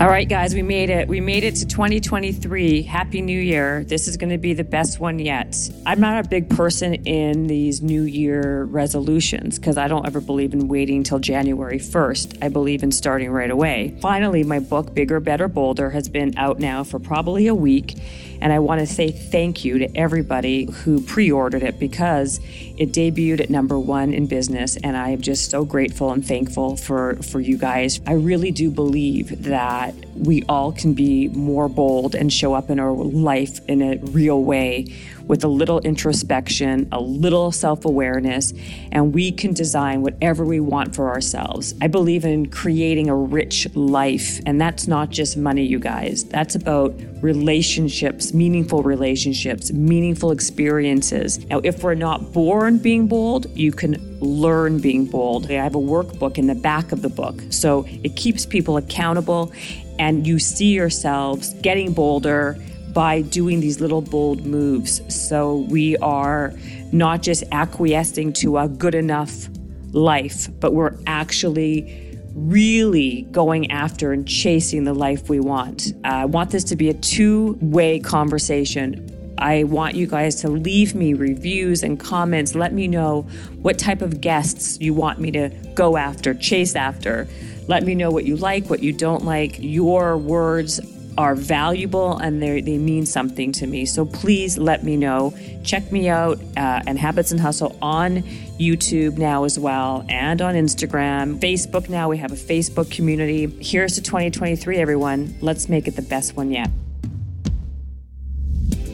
All right, guys, we made it. We made it to 2023. Happy New Year. This is going to be the best one yet. I'm not a big person in these New Year resolutions because I don't ever believe in waiting until January 1st. I believe in starting right away. Finally, my book, Bigger, Better, Bolder, has been out now for probably a week. And I want to say thank you to everybody who pre ordered it because it debuted at number one in business. And I am just so grateful and thankful for, for you guys. I really do believe that we all can be more bold and show up in our life in a real way with a little introspection, a little self awareness, and we can design whatever we want for ourselves. I believe in creating a rich life, and that's not just money, you guys. That's about relationships, meaningful relationships, meaningful experiences. Now, if we're not born being bold, you can learn being bold. I have a workbook in the back of the book, so it keeps people accountable and you see yourselves getting bolder by doing these little bold moves. So we are not just acquiescing to a good enough life, but we're actually really going after and chasing the life we want. Uh, I want this to be a two way conversation. I want you guys to leave me reviews and comments. Let me know what type of guests you want me to go after, chase after. Let me know what you like, what you don't like. Your words are valuable and they mean something to me. So please let me know. Check me out uh, and Habits and Hustle on YouTube now as well and on Instagram, Facebook now. We have a Facebook community. Here's to 2023, everyone. Let's make it the best one yet.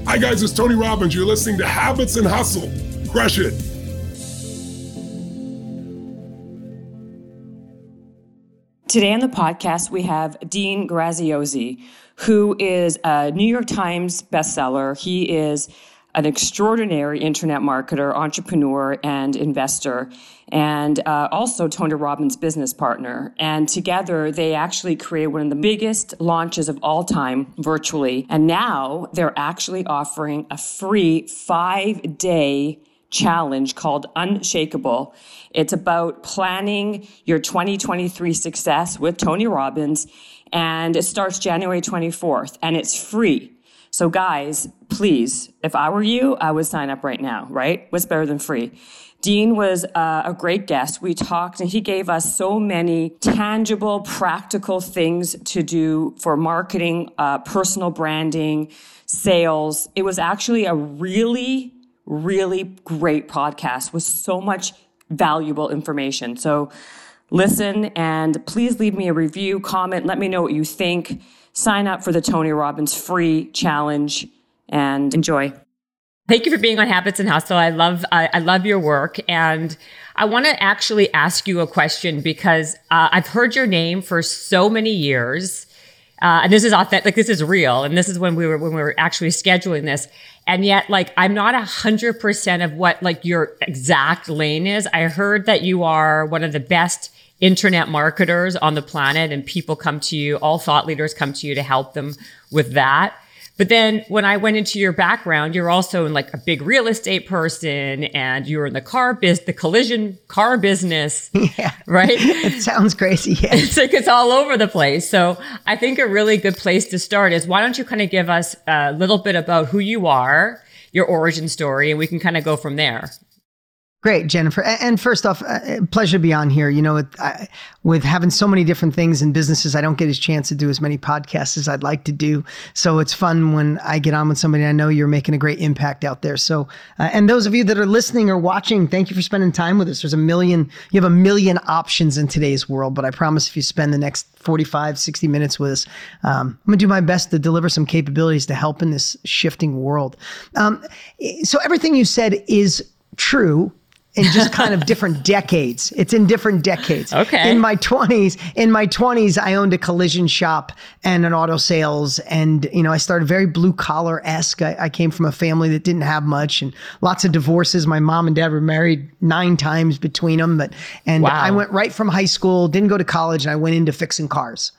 Hi, guys, it's Tony Robbins. You're listening to Habits and Hustle. Crush it. Today on the podcast, we have Dean Graziosi, who is a New York Times bestseller. He is an extraordinary internet marketer, entrepreneur, and investor, and uh, also Tony Robbins' business partner. And together, they actually created one of the biggest launches of all time virtually. And now they're actually offering a free five day challenge called Unshakable. It's about planning your 2023 success with Tony Robbins and it starts January 24th and it's free. So guys, please, if I were you, I would sign up right now, right? What's better than free? Dean was uh, a great guest. We talked and he gave us so many tangible, practical things to do for marketing, uh, personal branding, sales. It was actually a really, really great podcast with so much valuable information. So listen and please leave me a review, comment, let me know what you think. Sign up for the Tony Robbins free challenge and enjoy. Thank you for being on Habits and Hustle. I love I, I love your work, and I want to actually ask you a question because uh, I've heard your name for so many years, uh, and this is authentic. Like this is real, and this is when we were when we were actually scheduling this, and yet like I'm not a hundred percent of what like your exact lane is. I heard that you are one of the best internet marketers on the planet and people come to you, all thought leaders come to you to help them with that. But then when I went into your background, you're also in like a big real estate person and you're in the car biz, the collision car business. Yeah. Right. It sounds crazy. Yeah. It's like it's all over the place. So I think a really good place to start is why don't you kind of give us a little bit about who you are, your origin story, and we can kind of go from there. Great, Jennifer. And first off, uh, pleasure to be on here. You know, with, I, with having so many different things and businesses, I don't get a chance to do as many podcasts as I'd like to do. So it's fun when I get on with somebody I know you're making a great impact out there. So, uh, and those of you that are listening or watching, thank you for spending time with us. There's a million, you have a million options in today's world, but I promise if you spend the next 45, 60 minutes with us, um, I'm going to do my best to deliver some capabilities to help in this shifting world. Um, so everything you said is true in just kind of different decades. It's in different decades. Okay. In my 20s, in my 20s, I owned a collision shop and an auto sales. And, you know, I started very blue collar esque. I, I, came from a family that didn't have much and lots of divorces. My mom and dad were married nine times between them. But, and wow. I went right from high school, didn't go to college, and I went into fixing cars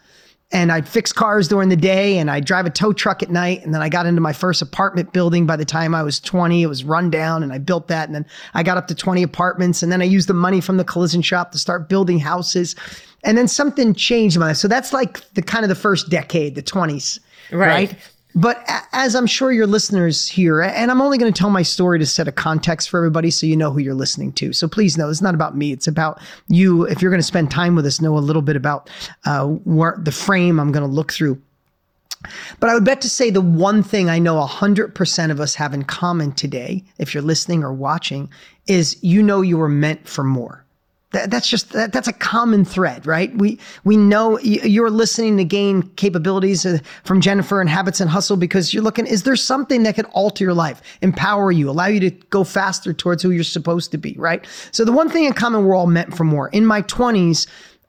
and I'd fix cars during the day and I'd drive a tow truck at night. And then I got into my first apartment building by the time I was 20. It was run down and I built that. And then I got up to 20 apartments. And then I used the money from the collision shop to start building houses. and then something changed my life. So that's like the kind of the first decade, the 20s. Right. right? But as I'm sure your listeners hear, and I'm only going to tell my story to set a context for everybody so you know who you're listening to. So please know it's not about me. It's about you. If you're going to spend time with us, know a little bit about uh, where the frame I'm going to look through. But I would bet to say the one thing I know 100% of us have in common today, if you're listening or watching, is you know you were meant for more. That, that's just that, that's a common thread, right? We we know you're listening to gain capabilities uh, from Jennifer and Habits and Hustle because you're looking. Is there something that could alter your life, empower you, allow you to go faster towards who you're supposed to be, right? So the one thing in common, we're all meant for more. In my 20s,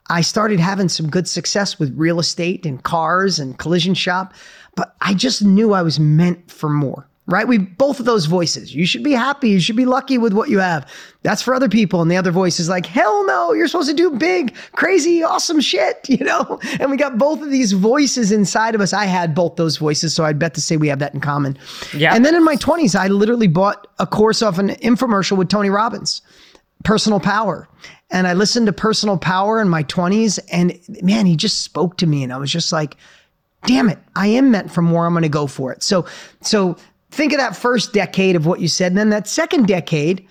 I started having some good success with real estate and cars and collision shop, but I just knew I was meant for more right? We both of those voices. You should be happy. You should be lucky with what you have. That's for other people. And the other voice is like, hell no, you're supposed to do big, crazy, awesome shit, you know? And we got both of these voices inside of us. I had both those voices. So I'd bet to say we have that in common. Yeah. And then in my 20s, I literally bought a course off an infomercial with Tony Robbins, Personal Power. And I listened to Personal Power in my 20s. And man, he just spoke to me. And I was just like, damn it, I am meant for more. I'm going to go for it. So, so think of that first decade of what you said. And then that second decade,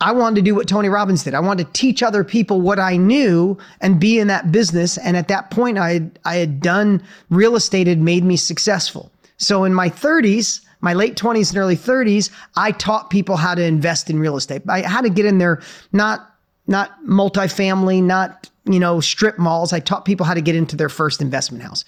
I wanted to do what Tony Robbins did. I wanted to teach other people what I knew and be in that business. And at that point, I had, I had done real estate had made me successful. So in my 30s, my late 20s and early 30s, I taught people how to invest in real estate. I had to get in there, not not multifamily, not you know strip malls. I taught people how to get into their first investment house.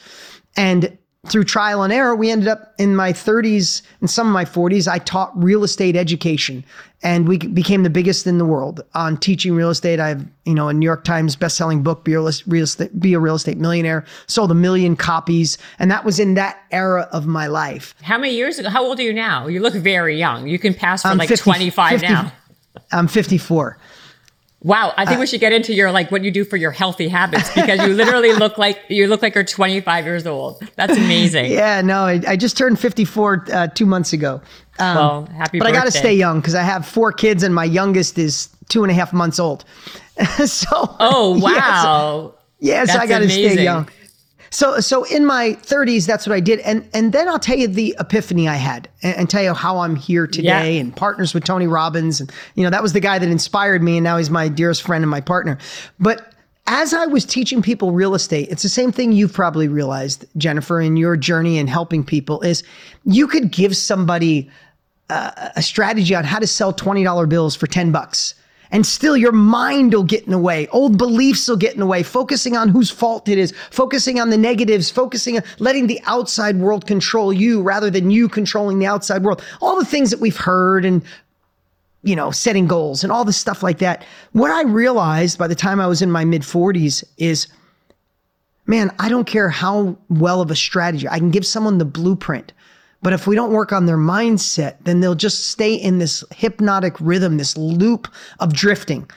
And through trial and error, we ended up in my 30s and some of my 40s. I taught real estate education, and we became the biggest in the world on teaching real estate. I have, you know, a New York Times best-selling book, "Be a Real Estate, Be a Real Estate Millionaire," sold a million copies, and that was in that era of my life. How many years ago? How old are you now? You look very young. You can pass for I'm like 50, 25 50, now. I'm 54. Wow, I think uh, we should get into your like what you do for your healthy habits because you literally look like you look like you're 25 years old. That's amazing. Yeah, no, I, I just turned 54 uh, two months ago. Um, well, happy. Birthday. But birthday. I got to stay young because I have four kids and my youngest is two and a half months old. so. Oh wow. Yes, yeah, so, I got to stay young. So, so in my 30s, that's what I did, and and then I'll tell you the epiphany I had, and, and tell you how I'm here today, yeah. and partners with Tony Robbins, and you know that was the guy that inspired me, and now he's my dearest friend and my partner. But as I was teaching people real estate, it's the same thing you've probably realized, Jennifer, in your journey in helping people is you could give somebody uh, a strategy on how to sell $20 bills for 10 bucks and still your mind will get in the way. Old beliefs will get in the way. Focusing on whose fault it is, focusing on the negatives, focusing on letting the outside world control you rather than you controlling the outside world. All the things that we've heard and you know, setting goals and all this stuff like that. What I realized by the time I was in my mid 40s is man, I don't care how well of a strategy. I can give someone the blueprint. But if we don't work on their mindset, then they'll just stay in this hypnotic rhythm, this loop of drifting.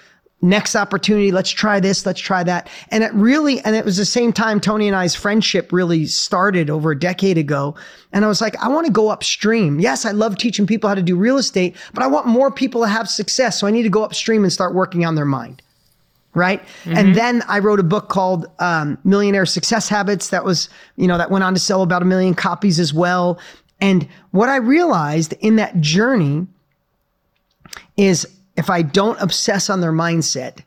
Next opportunity, let's try this, let's try that. And it really, and it was the same time Tony and I's friendship really started over a decade ago. And I was like, I want to go upstream. Yes, I love teaching people how to do real estate, but I want more people to have success. So I need to go upstream and start working on their mind right? Mm-hmm. And then I wrote a book called um, Millionaire Success Habits. That was, you know, that went on to sell about a million copies as well. And what I realized in that journey is if I don't obsess on their mindset,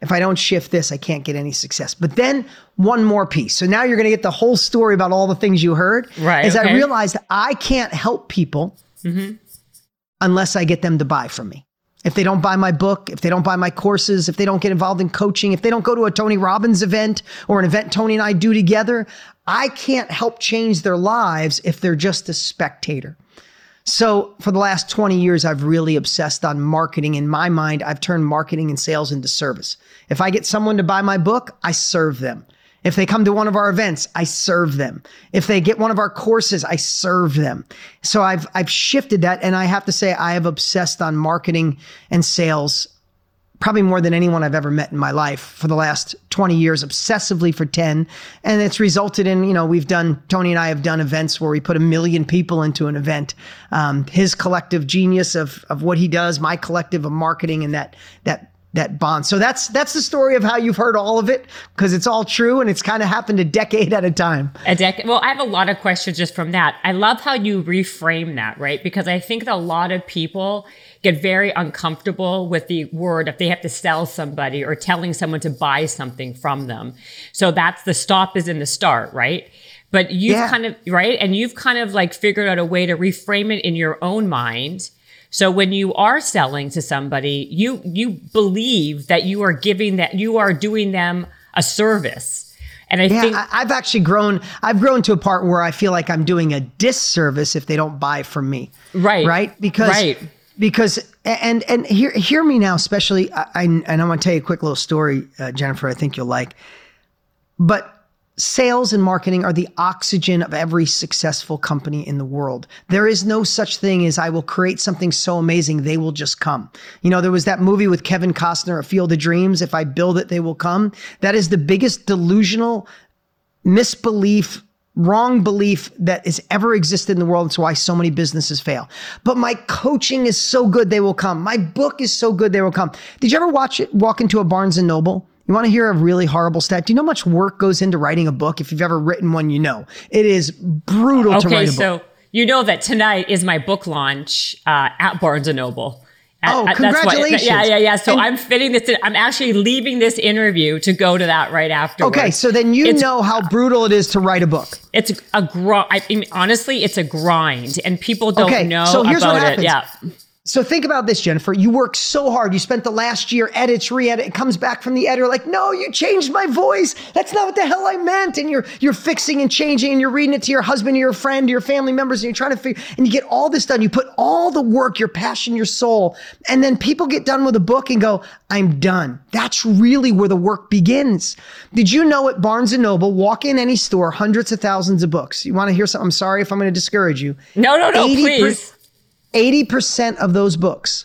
if I don't shift this, I can't get any success. But then one more piece. So now you're going to get the whole story about all the things you heard. Right. Is okay. I realized I can't help people mm-hmm. unless I get them to buy from me. If they don't buy my book, if they don't buy my courses, if they don't get involved in coaching, if they don't go to a Tony Robbins event or an event Tony and I do together, I can't help change their lives if they're just a spectator. So, for the last 20 years, I've really obsessed on marketing. In my mind, I've turned marketing and sales into service. If I get someone to buy my book, I serve them. If they come to one of our events, I serve them. If they get one of our courses, I serve them. So I've I've shifted that and I have to say I have obsessed on marketing and sales probably more than anyone I've ever met in my life for the last 20 years, obsessively for 10. And it's resulted in, you know, we've done, Tony and I have done events where we put a million people into an event. Um, his collective genius of, of what he does, my collective of marketing and that, that that bond. So that's that's the story of how you've heard all of it because it's all true and it's kind of happened a decade at a time. A decade. Well, I have a lot of questions just from that. I love how you reframe that, right? Because I think that a lot of people get very uncomfortable with the word if they have to sell somebody or telling someone to buy something from them. So that's the stop is in the start, right? But you've yeah. kind of right, and you've kind of like figured out a way to reframe it in your own mind so when you are selling to somebody, you you believe that you are giving that you are doing them a service. And I yeah, think I've actually grown I've grown to a part where I feel like I'm doing a disservice if they don't buy from me. Right. Right? Because right. Because and and hear hear me now especially I, I and I want to tell you a quick little story uh, Jennifer I think you'll like. But Sales and marketing are the oxygen of every successful company in the world. There is no such thing as I will create something so amazing, they will just come. You know, there was that movie with Kevin Costner, A Field of Dreams. If I build it, they will come. That is the biggest delusional misbelief, wrong belief that has ever existed in the world. It's why so many businesses fail. But my coaching is so good, they will come. My book is so good, they will come. Did you ever watch it, walk into a Barnes and Noble? You want to hear a really horrible stat? Do you know how much work goes into writing a book? If you've ever written one, you know it is brutal okay, to write a so book. you know that tonight is my book launch uh, at Barnes and Noble. At, oh, congratulations! yeah, yeah, yeah. So and, I'm fitting this. In, I'm actually leaving this interview to go to that right after. Okay, so then you it's, know how brutal it is to write a book. It's a grind. I mean, honestly, it's a grind, and people don't okay, know so here's about what happens. it. Yeah. So think about this, Jennifer. You worked so hard. You spent the last year edits, re-edit. It comes back from the editor like, no, you changed my voice. That's not what the hell I meant. And you're you're fixing and changing, and you're reading it to your husband, or your friend, or your family members, and you're trying to figure. And you get all this done. You put all the work, your passion, your soul, and then people get done with a book and go, I'm done. That's really where the work begins. Did you know at Barnes and Noble, walk in any store, hundreds of thousands of books. You want to hear something? I'm sorry if I'm going to discourage you. No, no, no, please 80% of those books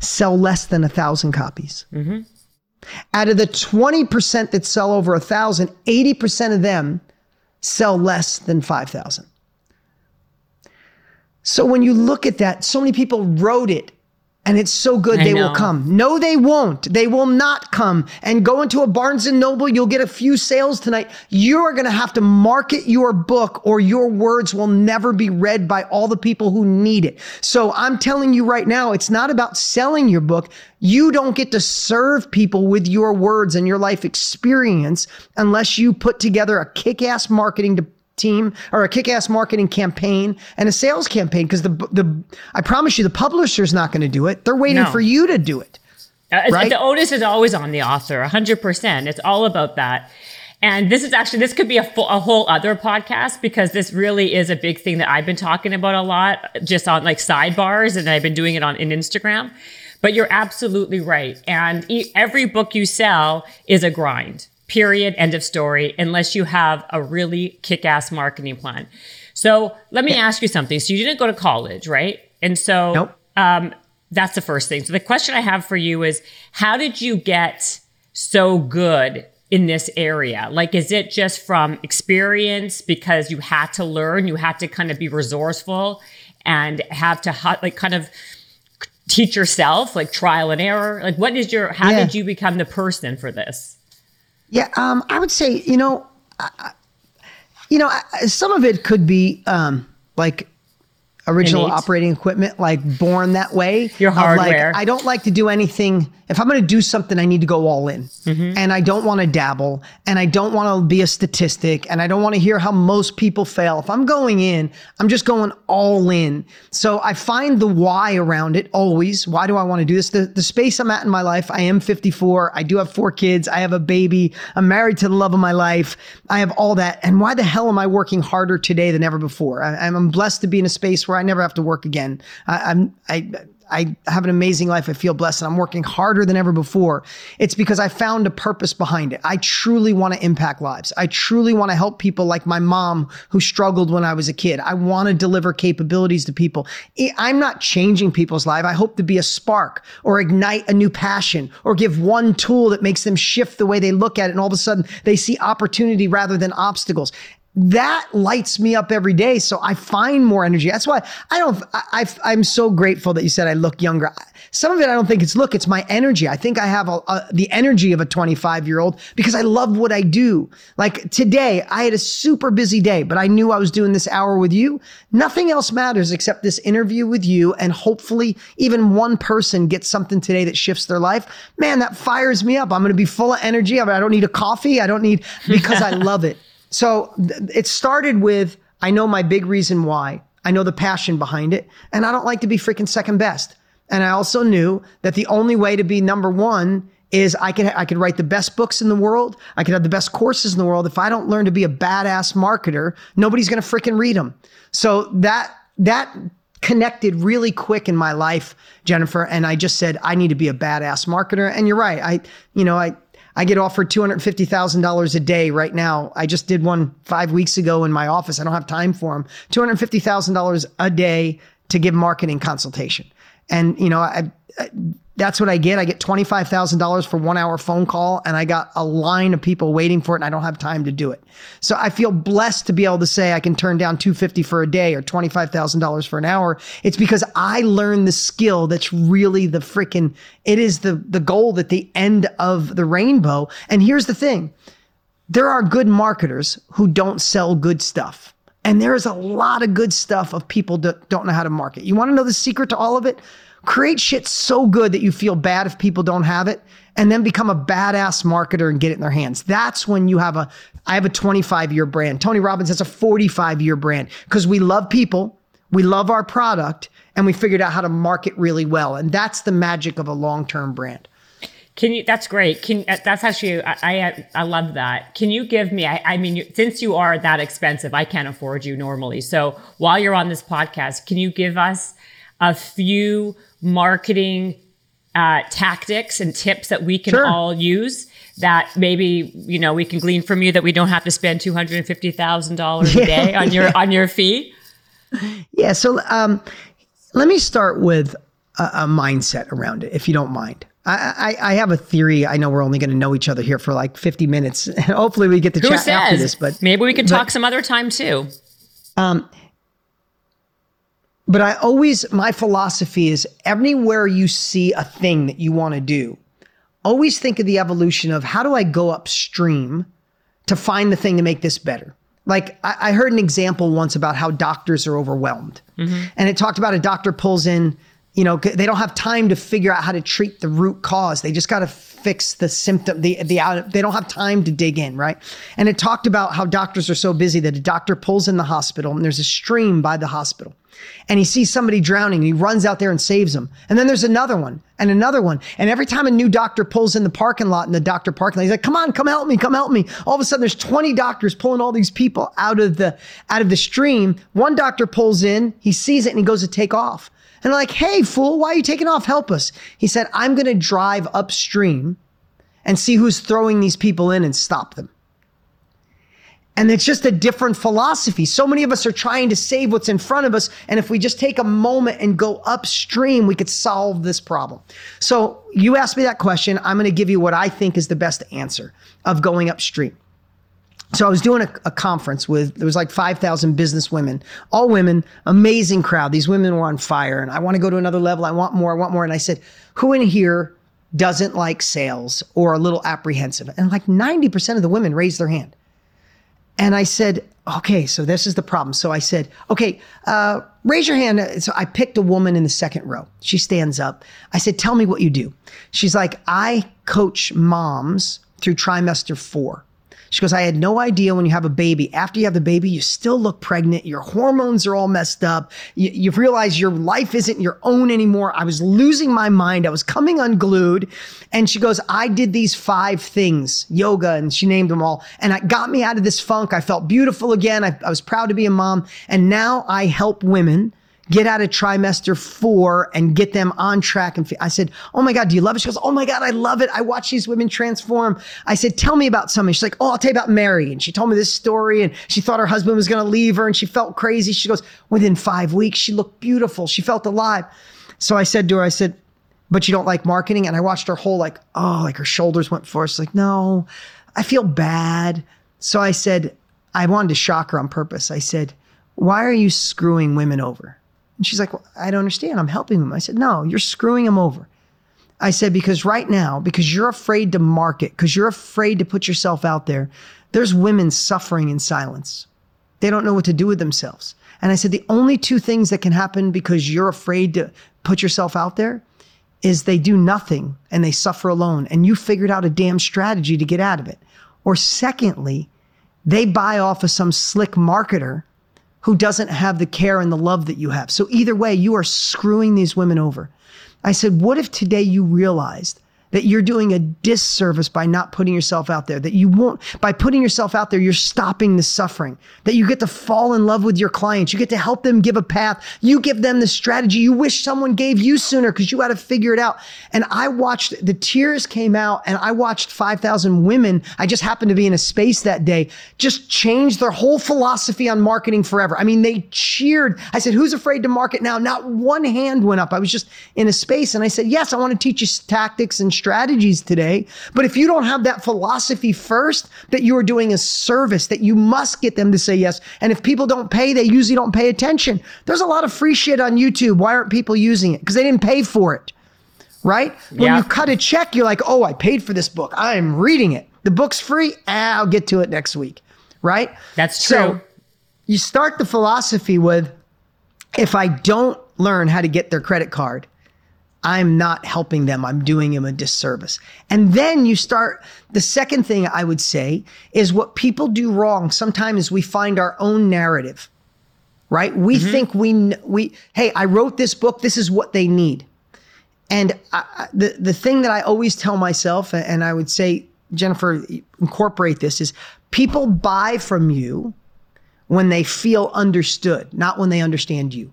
sell less than a thousand copies. Mm-hmm. Out of the 20% that sell over a thousand, 80% of them sell less than 5,000. So when you look at that, so many people wrote it and it's so good I they know. will come. No, they won't. They will not come. And go into a Barnes and Noble, you'll get a few sales tonight. You are going to have to market your book or your words will never be read by all the people who need it. So I'm telling you right now, it's not about selling your book. You don't get to serve people with your words and your life experience unless you put together a kick-ass marketing department team or a kick-ass marketing campaign and a sales campaign because the the I promise you the publisher's not going to do it. They're waiting no. for you to do it. Uh, right? The onus is always on the author, 100%. It's all about that. And this is actually, this could be a, full, a whole other podcast because this really is a big thing that I've been talking about a lot just on like sidebars and I've been doing it on in Instagram. But you're absolutely right. And every book you sell is a grind period, end of story, unless you have a really kick ass marketing plan. So let me yeah. ask you something. So you didn't go to college, right? And so nope. um, that's the first thing. So the question I have for you is how did you get so good in this area? Like, is it just from experience because you had to learn, you had to kind of be resourceful and have to like kind of teach yourself, like trial and error? Like, what is your, how yeah. did you become the person for this? Yeah, um, I would say you know, uh, you know, some of it could be um, like original Innate. operating equipment, like born that way. Your hardware. Like, I don't like to do anything. If I'm going to do something, I need to go all in. Mm-hmm. And I don't want to dabble. And I don't want to be a statistic. And I don't want to hear how most people fail. If I'm going in, I'm just going all in. So I find the why around it always. Why do I want to do this? The, the space I'm at in my life, I am 54. I do have four kids. I have a baby. I'm married to the love of my life. I have all that. And why the hell am I working harder today than ever before? I, I'm blessed to be in a space where I never have to work again. I, I'm I I have an amazing life. I feel blessed and I'm working harder than ever before. It's because I found a purpose behind it. I truly want to impact lives. I truly want to help people like my mom who struggled when I was a kid. I want to deliver capabilities to people. I'm not changing people's life. I hope to be a spark or ignite a new passion or give one tool that makes them shift the way they look at it. And all of a sudden they see opportunity rather than obstacles that lights me up every day. So I find more energy. That's why I don't, I, am so grateful that you said I look younger. Some of it, I don't think it's look, it's my energy. I think I have a, a, the energy of a 25 year old because I love what I do. Like today, I had a super busy day, but I knew I was doing this hour with you. Nothing else matters except this interview with you. And hopefully even one person gets something today that shifts their life. Man, that fires me up. I'm going to be full of energy. I don't need a coffee. I don't need, because I love it. So th- it started with I know my big reason why. I know the passion behind it, and I don't like to be freaking second best. And I also knew that the only way to be number one is I could I could write the best books in the world. I could have the best courses in the world. If I don't learn to be a badass marketer, nobody's going to freaking read them. So that that connected really quick in my life, Jennifer. And I just said I need to be a badass marketer. And you're right. I you know I I get offered $250,000 a day right now. I just did one five weeks ago in my office. I don't have time for them. $250,000 a day to give marketing consultation. And, you know, I, I that's what I get. I get $25,000 for one hour phone call and I got a line of people waiting for it and I don't have time to do it. So I feel blessed to be able to say I can turn down 250 for a day or $25,000 for an hour. It's because I learned the skill that's really the freaking, it is the, the goal at the end of the rainbow. And here's the thing. There are good marketers who don't sell good stuff. And there is a lot of good stuff of people that don't know how to market. You want to know the secret to all of it? Create shit so good that you feel bad if people don't have it and then become a badass marketer and get it in their hands. That's when you have a, I have a 25 year brand. Tony Robbins has a 45 year brand because we love people, we love our product, and we figured out how to market really well. And that's the magic of a long term brand. Can you? That's great. Can uh, that's actually I I, I love that. Can you give me? I, I mean, you, since you are that expensive, I can't afford you normally. So while you're on this podcast, can you give us a few marketing uh, tactics and tips that we can sure. all use that maybe you know we can glean from you that we don't have to spend two hundred and fifty thousand dollars a day on your on your fee. Yeah. So um, let me start with a, a, mindset around it, if you don't mind. I, I, I have a theory. I know we're only going to know each other here for like fifty minutes, and hopefully we get to Who chat says? after this. But maybe we can but, talk some other time too. Um, but I always, my philosophy is everywhere you see a thing that you want to do, always think of the evolution of how do I go upstream to find the thing to make this better? Like I, I heard an example once about how doctors are overwhelmed. Mm-hmm. And it talked about a doctor pulls in, you know, they don't have time to figure out how to treat the root cause. They just got to fix the symptom. The, the, out, they don't have time to dig in, right? And it talked about how doctors are so busy that a doctor pulls in the hospital and there's a stream by the hospital and he sees somebody drowning and he runs out there and saves them. And then there's another one and another one. And every time a new doctor pulls in the parking lot in the doctor parking lot, he's like, come on, come help me, come help me. All of a sudden there's 20 doctors pulling all these people out of the, out of the stream. One doctor pulls in, he sees it and he goes to take off. And like, hey, fool, why are you taking off? Help us. He said, I'm going to drive upstream and see who's throwing these people in and stop them. And it's just a different philosophy. So many of us are trying to save what's in front of us. And if we just take a moment and go upstream, we could solve this problem. So you asked me that question. I'm going to give you what I think is the best answer of going upstream. So I was doing a, a conference with, there was like 5,000 business women, all women, amazing crowd. These women were on fire and I want to go to another level. I want more. I want more. And I said, who in here doesn't like sales or a little apprehensive? And like 90% of the women raised their hand. And I said, okay, so this is the problem. So I said, okay, uh, raise your hand. So I picked a woman in the second row. She stands up. I said, tell me what you do. She's like, I coach moms through trimester four. She goes, I had no idea when you have a baby. After you have the baby, you still look pregnant. Your hormones are all messed up. You, you realize your life isn't your own anymore. I was losing my mind. I was coming unglued. And she goes, I did these five things, yoga, and she named them all. And it got me out of this funk. I felt beautiful again. I, I was proud to be a mom. And now I help women get out of trimester four and get them on track. And I said, Oh my God, do you love it? She goes, Oh my God, I love it. I watch these women transform. I said, Tell me about something. She's like, Oh, I'll tell you about Mary. And she told me this story and she thought her husband was going to leave her and she felt crazy. She goes, Within five weeks, she looked beautiful. She felt alive. So I said to her, I said, But you don't like marketing? And I watched her whole, like, oh, like her shoulders went forward. She's like, No, I feel bad. So I said, I wanted to shock her on purpose. I said, Why are you screwing women over? And she's like, well, I don't understand. I'm helping them. I said, No, you're screwing them over. I said, Because right now, because you're afraid to market, because you're afraid to put yourself out there, there's women suffering in silence. They don't know what to do with themselves. And I said, The only two things that can happen because you're afraid to put yourself out there is they do nothing and they suffer alone and you figured out a damn strategy to get out of it. Or secondly, they buy off of some slick marketer who doesn't have the care and the love that you have. So either way, you are screwing these women over. I said, what if today you realized that you're doing a disservice by not putting yourself out there, that you won't, by putting yourself out there, you're stopping the suffering, that you get to fall in love with your clients. You get to help them give a path. You give them the strategy you wish someone gave you sooner because you had to figure it out. And I watched the tears came out and I watched 5,000 women. I just happened to be in a space that day, just change their whole philosophy on marketing forever. I mean, they cheered. I said, who's afraid to market now? Not one hand went up. I was just in a space and I said, yes, I want to teach you tactics and strategies today. But if you don't have that philosophy first, that you are doing a service, that you must get them to say yes. And if people don't pay, they usually don't pay attention. There's a lot of free shit on YouTube. Why aren't people using it? Because they didn't pay for it. Right? When Yeah. you cut a check, you're like, oh, I paid for this book. I'm reading it. The book's free. Ah, I'll get to it next week. Right? That's true. So you start the philosophy with if I don't learn how to get their credit card, I'm not helping them. I'm doing them a disservice. And then you start, the second thing I would say is what people do wrong. Sometimes we find our own narrative, right? We mm-hmm. think we, we, hey, I wrote this book. This is what they need. And I- the, the thing that I always tell myself, and I would say, Jennifer, incorporate this is people buy from you when they feel understood, not when they understand you.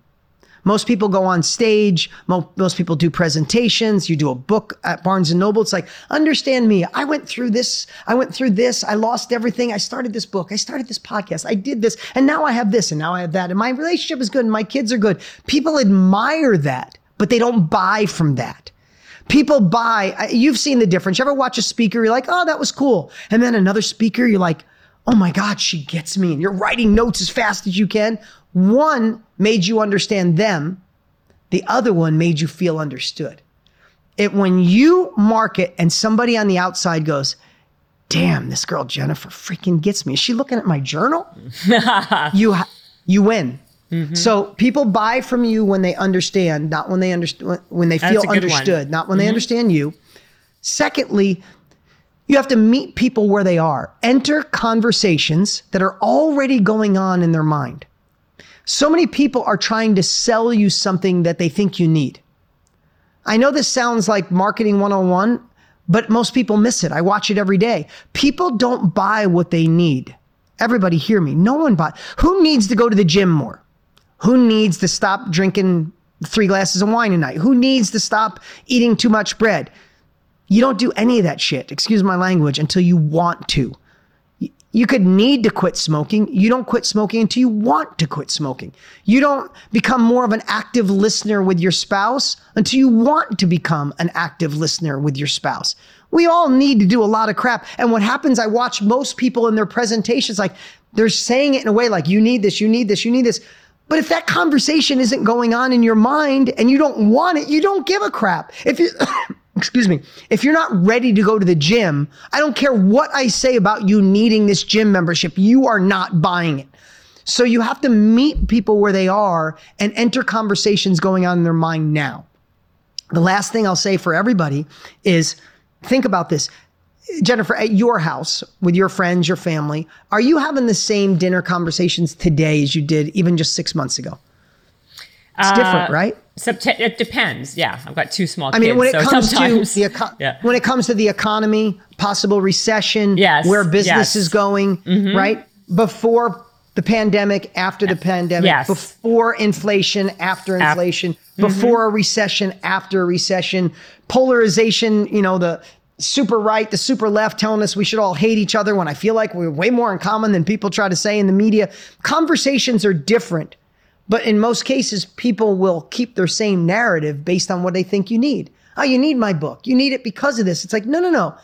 Most people go on stage. Mo- most people do presentations. You do a book at Barnes and Noble. It's like, understand me. I went through this. I went through this. I lost everything. I started this book. I started this podcast. I did this. And now I have this. And now I have that. And my relationship is good. And my kids are good. People admire that, but they don't buy from that. People buy, you've seen the difference. You ever watch a speaker? You're like, oh, that was cool. And then another speaker, you're like, oh my God, she gets me. And you're writing notes as fast as you can. One made you understand them, the other one made you feel understood. It when you market and somebody on the outside goes, damn, this girl Jennifer freaking gets me. Is she looking at my journal? you you win. Mm-hmm. So people buy from you when they understand, not when they understand when they feel good one. understood, not when they mm-hmm. understand you. Secondly, you have to meet people where they are. Enter conversations that are already going on in their mind. So many people are trying to sell you something that they think you need. I know this sounds like marketing 101, but most people miss it. I watch it every day. People don't buy what they need. Everybody hear me. No one buy. Who needs to go to the gym more? Who needs to stop drinking three glasses of wine a night? Who needs to stop eating too much bread? You don't do any of that shit, excuse my language, until you want to. You could need to quit smoking. You don't quit smoking until you want to quit smoking. You don't become more of an active listener with your spouse until you want to become an active listener with your spouse. We all need to do a lot of crap. And what happens, I watch most people in their presentations, like they're saying it in a way like, you need this, you need this, you need this. But if that conversation isn't going on in your mind and you don't want it, you don't give a crap. If you, excuse me, if you're not ready to go to the gym, I don't care what I say about you needing this gym membership, you are not buying it. So you have to meet people where they are and enter conversations going on in their mind now. The last thing I'll say for everybody is think about this. Jennifer, at your house with your friends, your family, are you having the same dinner conversations today as you did even just six months ago? It's different, right? Sept- it depends. Yeah, I've got two small I mean, kids, when it so comes sometimes. to the eco- Yeah. when it comes to the economy, possible recession, Yes, where business yes. Mm-hmm. is going, right? Before the pandemic, after the pandemic, Yes. before inflation, after inflation, Mm-hmm. before a recession, after a recession, polarization, you know, the super right, the super left telling us we should all hate each other when I feel like we're way more in common than people try to say in the media. Conversations are different. But in most cases, people will keep their same narrative based on what they think you need. Oh, you need my book. You need it because of this. It's like, no, no, no.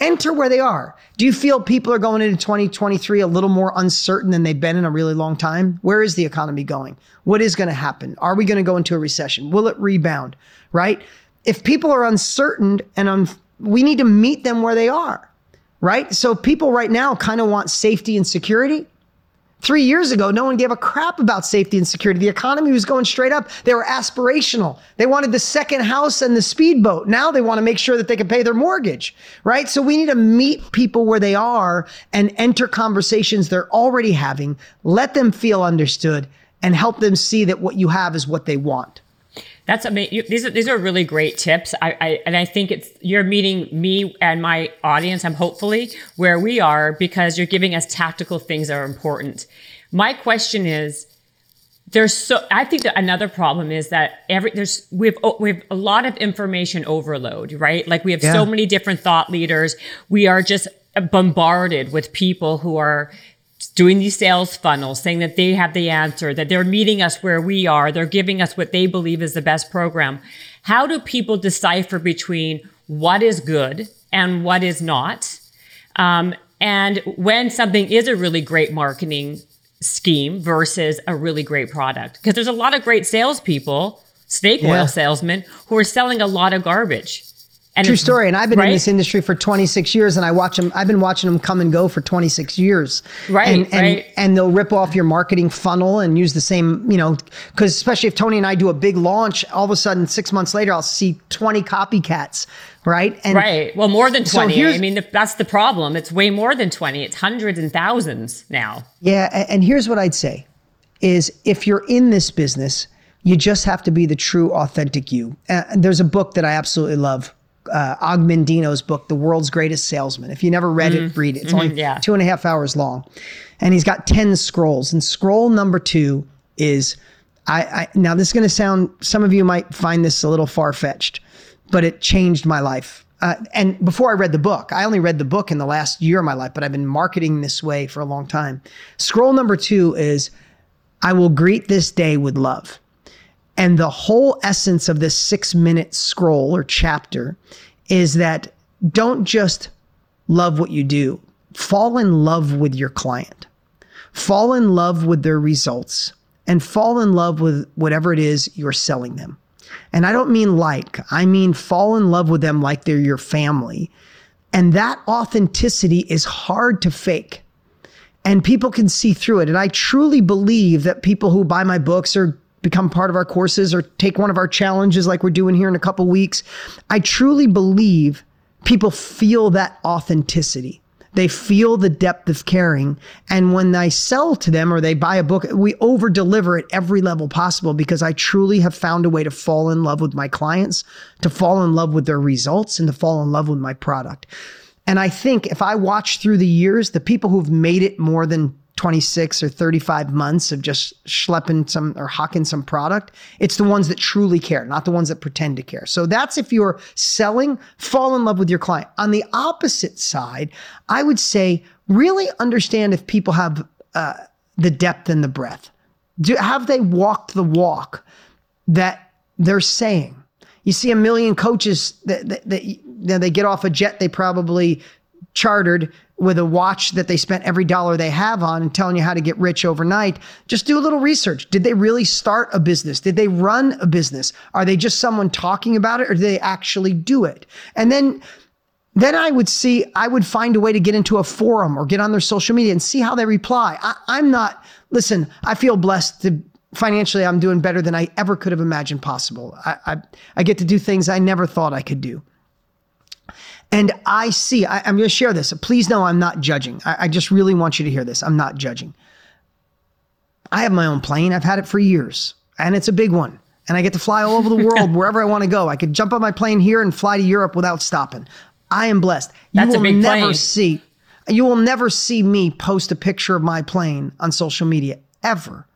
enter where they are. Do you feel people are going into 2023 a little more uncertain than they've been in a really long time? Where is the economy going? What is going to happen? Are we going to go into a recession? Will it rebound? Right? If people are uncertain and un- we need to meet them where they are, right? So people right now kind of want safety and security. Three years ago, no one gave a crap about safety and security. The economy was going straight up. They were aspirational. They wanted the second house and the speedboat. Now they want to make sure that they can pay their mortgage, right? So we need to meet people where they are and enter conversations they're already having, let them feel understood, and help them see that what you have is what they want. That's amazing. These are these are really great tips. I, I, and I think it's you're meeting me and my audience. I'm hopefully where we are because you're giving us tactical things that are important. My question is, there's so I think that another problem is that every there's we have oh, we have a lot of information overload, right? Like we have yeah. so many different thought leaders. We are just bombarded with people who are doing these sales funnels, saying that they have the answer, that they're meeting us where we are, they're giving us what they believe is the best program. How do people decipher between what is good and what is not? Um, and when something is a really great marketing scheme versus a really great product, because there's a lot of great salespeople, snake oil salesmen, who are selling a lot of garbage. And True story. And I've been right? in this industry for 26 years and I watch them, I've been watching them come and go for 26 years. Right. And, and, right. and they'll rip off your marketing funnel and use the same, you know, because especially if Tony and I do a big launch, all of a sudden, six months later, I'll see 20 copycats. Right. And right. Well, more than 20. So I mean, that's the problem. It's way more than 20. It's hundreds and thousands now. Yeah. And here's what I'd say is if you're in this business, you just have to be the true, authentic you. And there's a book that I absolutely love uh, Og Mandino's book, The World's Greatest Salesman. If you never read mm-hmm. it, read it. It's mm-hmm, only yeah. two and a half hours long. And he's got 10 scrolls. And scroll number two is I, I now this is going to sound, some of you might find this a little far fetched, but it changed my life. Uh, and before I read the book, I only read the book in the last year of my life, but I've been marketing this way for a long time. Scroll number two is I will greet this day with love. And the whole essence of this six minute scroll or chapter is that don't just love what you do, fall in love with your client, fall in love with their results, and fall in love with whatever it is you're selling them. And I don't mean like, I mean fall in love with them like they're your family. And that authenticity is hard to fake. And people can see through it. And I truly believe that people who buy my books or become part of our courses or take one of our challenges like we're doing here in a couple weeks. I truly believe people feel that authenticity. They feel the depth of caring. And when I sell to them or they buy a book, we over deliver at every level possible because I truly have found a way to fall in love with my clients, to fall in love with their results, and to fall in love with my product. And I think if I watch through the years, the people who've made it more than 26 or 35 months of just schlepping some or hawking some product. It's the ones that truly care, not the ones that pretend to care. So that's if you're selling, fall in love with your client. On the opposite side, I would say really understand if people have uh, the depth and the breadth. Do, have they walked the walk that they're saying? You see a million coaches that, that, that they get off a jet they probably chartered with a watch that they spent every dollar they have on and telling you how to get rich overnight, just do a little research. Did they really start a business? Did they run a business? Are they just someone talking about it or do they actually do it? And then then I would see, I would find a way to get into a forum or get on their social media and see how they reply. I, am not, listen, I feel blessed to financially, I'm doing better than I ever could have imagined possible. I, I, I get to do things I never thought I could do. And I see, I, am going to share this. Please know I'm not judging. I, I just really want you to hear this. I'm not judging. I have my own plane. I've had it for years, and it's a big one. And I get to fly all over the world wherever I want to go. I could jump on my plane here and fly to Europe without stopping. I am blessed. You That's will a big never plane. see you will never see me post a picture of my plane on social media ever.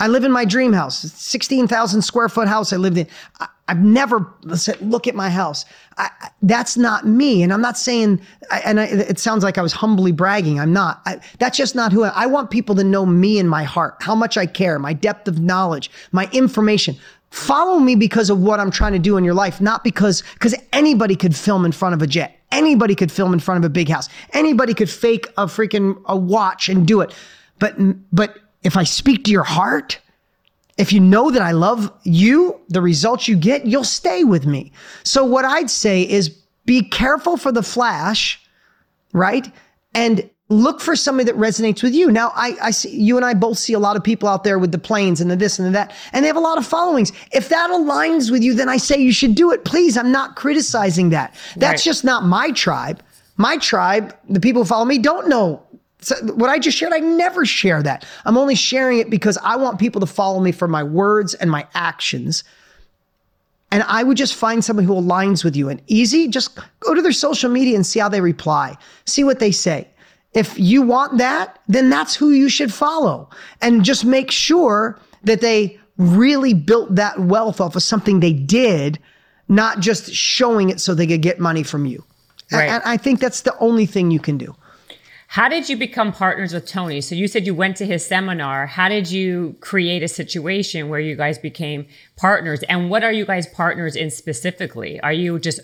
I live in my dream house, 16,000 square foot house I lived in. I, have never said, look at my house. I, that's not me. And I'm not saying, and I, it sounds like I was humbly bragging. I'm not. that's just not who I, I want people to know me in my heart, how much I care, my depth of knowledge, my information. Follow me because of what I'm trying to do in your life, not because, because anybody could film in front of a jet. Anybody could film in front of a big house. Anybody could fake a freaking a watch and do it. But but if I speak to your heart, if you know that I love you, the results you get, you'll stay with me. So what I'd say is be careful for the flash, right? And look for somebody that resonates with you. Now, I, I see you and I both see a lot of people out there with the planes and the this and the that, and they have a lot of followings. If that aligns with you, then I say you should do it. Please, I'm not criticizing that. That's right. just not my tribe. My tribe, the people who follow me, don't know so what I just shared, I never share that. I'm only sharing it because I want people to follow me for my words and my actions. And I would just find someone who aligns with you. And easy, just go to their social media and see how they reply, see what they say. If you want that, then that's who you should follow. And just make sure that they really built that wealth off of something they did, not just showing it so they could get money from you. Right. And I think that's the only thing you can do. How did you become partners with Tony? So you said you went to his seminar. How did you create a situation where you guys became partners? And what are you guys partners in specifically? Are you just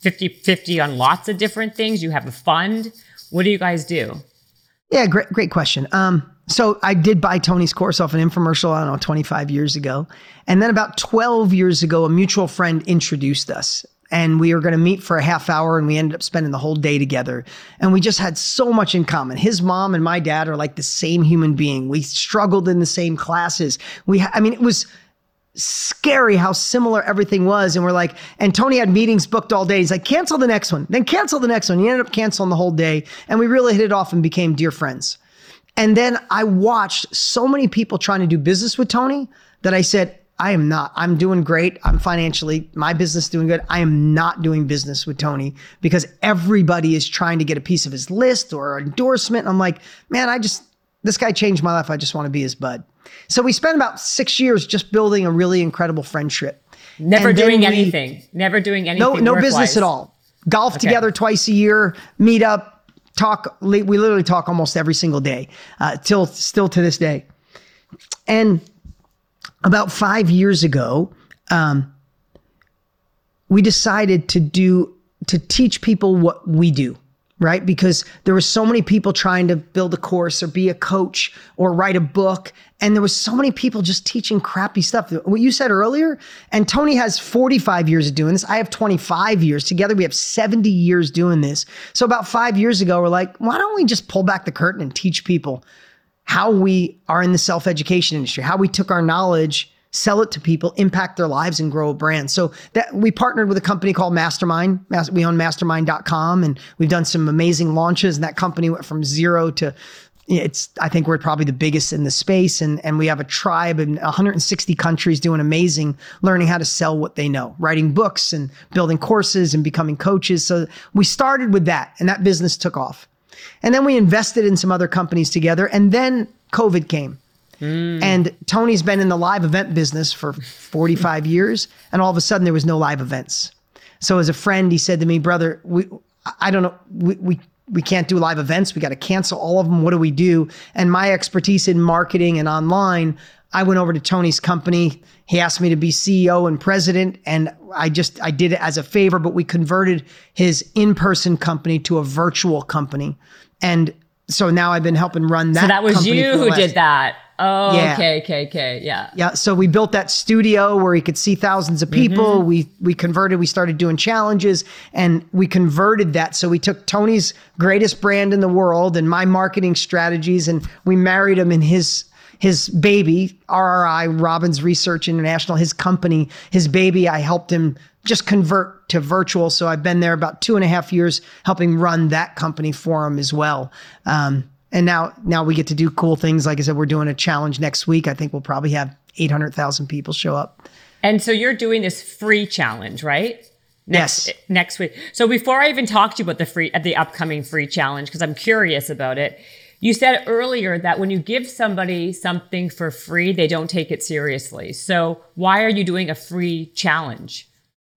50 50 on lots of different things? You have a fund? What do you guys do? Yeah, great, great question. Um, so I did buy Tony's course off an infomercial, I don't know, 25 years ago. And then about 12 years ago, a mutual friend introduced us and we were going to meet for a half hour and we ended up spending the whole day together. And we just had so much in common. His mom and my dad are like the same human being. We struggled in the same classes. We i mean it was scary how similar everything was and we're like and tony had meetings booked all day. He's like cancel the next one. Then cancel the next one. He ended up canceling the whole day and we really hit it off and became dear friends. And then i watched so many people trying to do business with tony that i said I am not. I'm doing great. I'm financially, my business doing good. I am not doing business with Tony because everybody is trying to get a piece of his list or endorsement. I'm like, man, I just, this guy changed my life. I just want to be his bud. So we spent about six years just building a really incredible friendship. Never and doing we, anything. Never doing anything. No, no business at all. Golf okay. together twice a year, meet up, talk. We literally talk almost every single day, uh, till still to this day. And about five years ago, um, we decided to do to teach people what we do right? Because there were so many people trying to build a course or be a coach or write a book and there was so many people just teaching crappy stuff. What you said earlier and tony has 45 years of doing this. I have 25 years. Together we have 70 years doing this. So about five years ago we're like why don't we just pull back the curtain and teach people how we are in the self education industry, how we took our knowledge, sell it to people, impact their lives, and grow a brand. So that we partnered with a company called Mastermind. We own mastermind.com and we've done some amazing launches. And that company went from zero to it's I think we're probably the biggest in the space and and we have a tribe in 160 countries doing amazing learning how to sell what they know writing books and building courses and becoming coaches so we started with that and that business took off and then we invested in some other companies together. And then COVID came. Mm. And Tony's been in the live event business for 45 years. And all of a sudden, there was no live events. So, as a friend, he said to me, Brother, we, I don't know, we, we, we can't do live events. We got to cancel all of them. What do we do? And my expertise in marketing and online, I went over to Tony's company. He asked me to be CEO and president, and I just I did it as a favor. But we converted his in-person company to a virtual company, and so now I've been helping run that. So that was you who last, did that. Oh, yeah. okay, okay, okay, yeah, yeah. So we built that studio where he could see thousands of people. Mm-hmm. We we converted. We started doing challenges, and we converted that. So we took Tony's greatest brand in the world and my marketing strategies, and we married him in his his baby, RRI, Robbins Research International, his company, his baby, I helped him just convert to virtual. So I've been there about two and a half years helping run that company for him as well. Um, and now, now we get to do cool things. Like I said, we're doing a challenge next week. I think we'll probably have 800,000 people show up. And so you're doing this free challenge, right? Next, yes. Next week. So before I even talk to you about the free, the upcoming free challenge, because I'm curious about it, you said earlier that when you give somebody something for free, they don't take it seriously. So why are you doing a free challenge?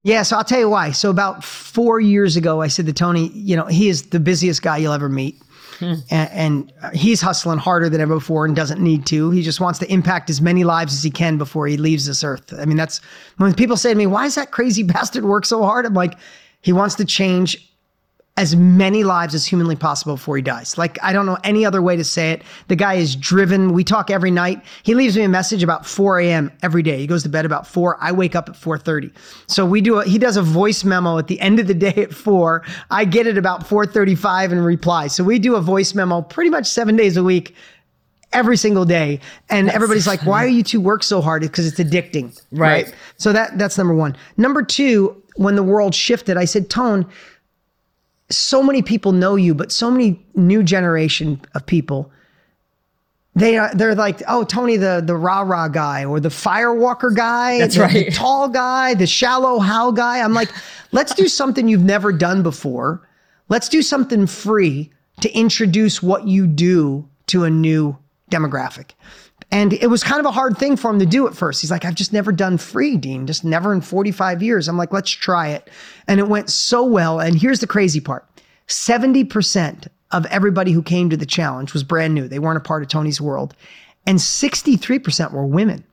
Yeah, so I'll tell you why. So about four years ago, I said to Tony, you know, he is the busiest guy you'll ever meet. Hmm. And, and, he's hustling harder than ever before and doesn't need to. He just wants to impact as many lives as he can before he leaves this earth. I mean, that's when people say to me, why is that crazy bastard work so hard? I'm like, he wants to change as many lives as humanly possible before he dies. Like I don't know any other way to say it. The guy is driven. We talk every night. He leaves me a message about 4 a.m. every day. He goes to bed about 4. I wake up at 4:30. So we do a, he does a voice memo at the end of the day at 4. I get it about 4:35 and reply. So we do a voice memo pretty much 7 days a week every single day and that's everybody's like why are you two work so hard because it's addicting right. right so that that's number one number two when the world shifted i said tone so many people know you, but so many new generation of people, they are they're like, oh, Tony, the the rah rah guy or the firewalker guy, that's the, right, the tall guy, the Shallow Hal guy. I'm like, let's do something you've never done before. Let's do something free to introduce what you do to a new demographic. And it was kind of a hard thing for him to do at first. He's like, I've just never done free, Dean, just never in 45 years. I'm like, let's try it. And it went so well. And here's the crazy part 70% of everybody who came to the challenge was brand new. They weren't a part of Tony's world. And 63% were women.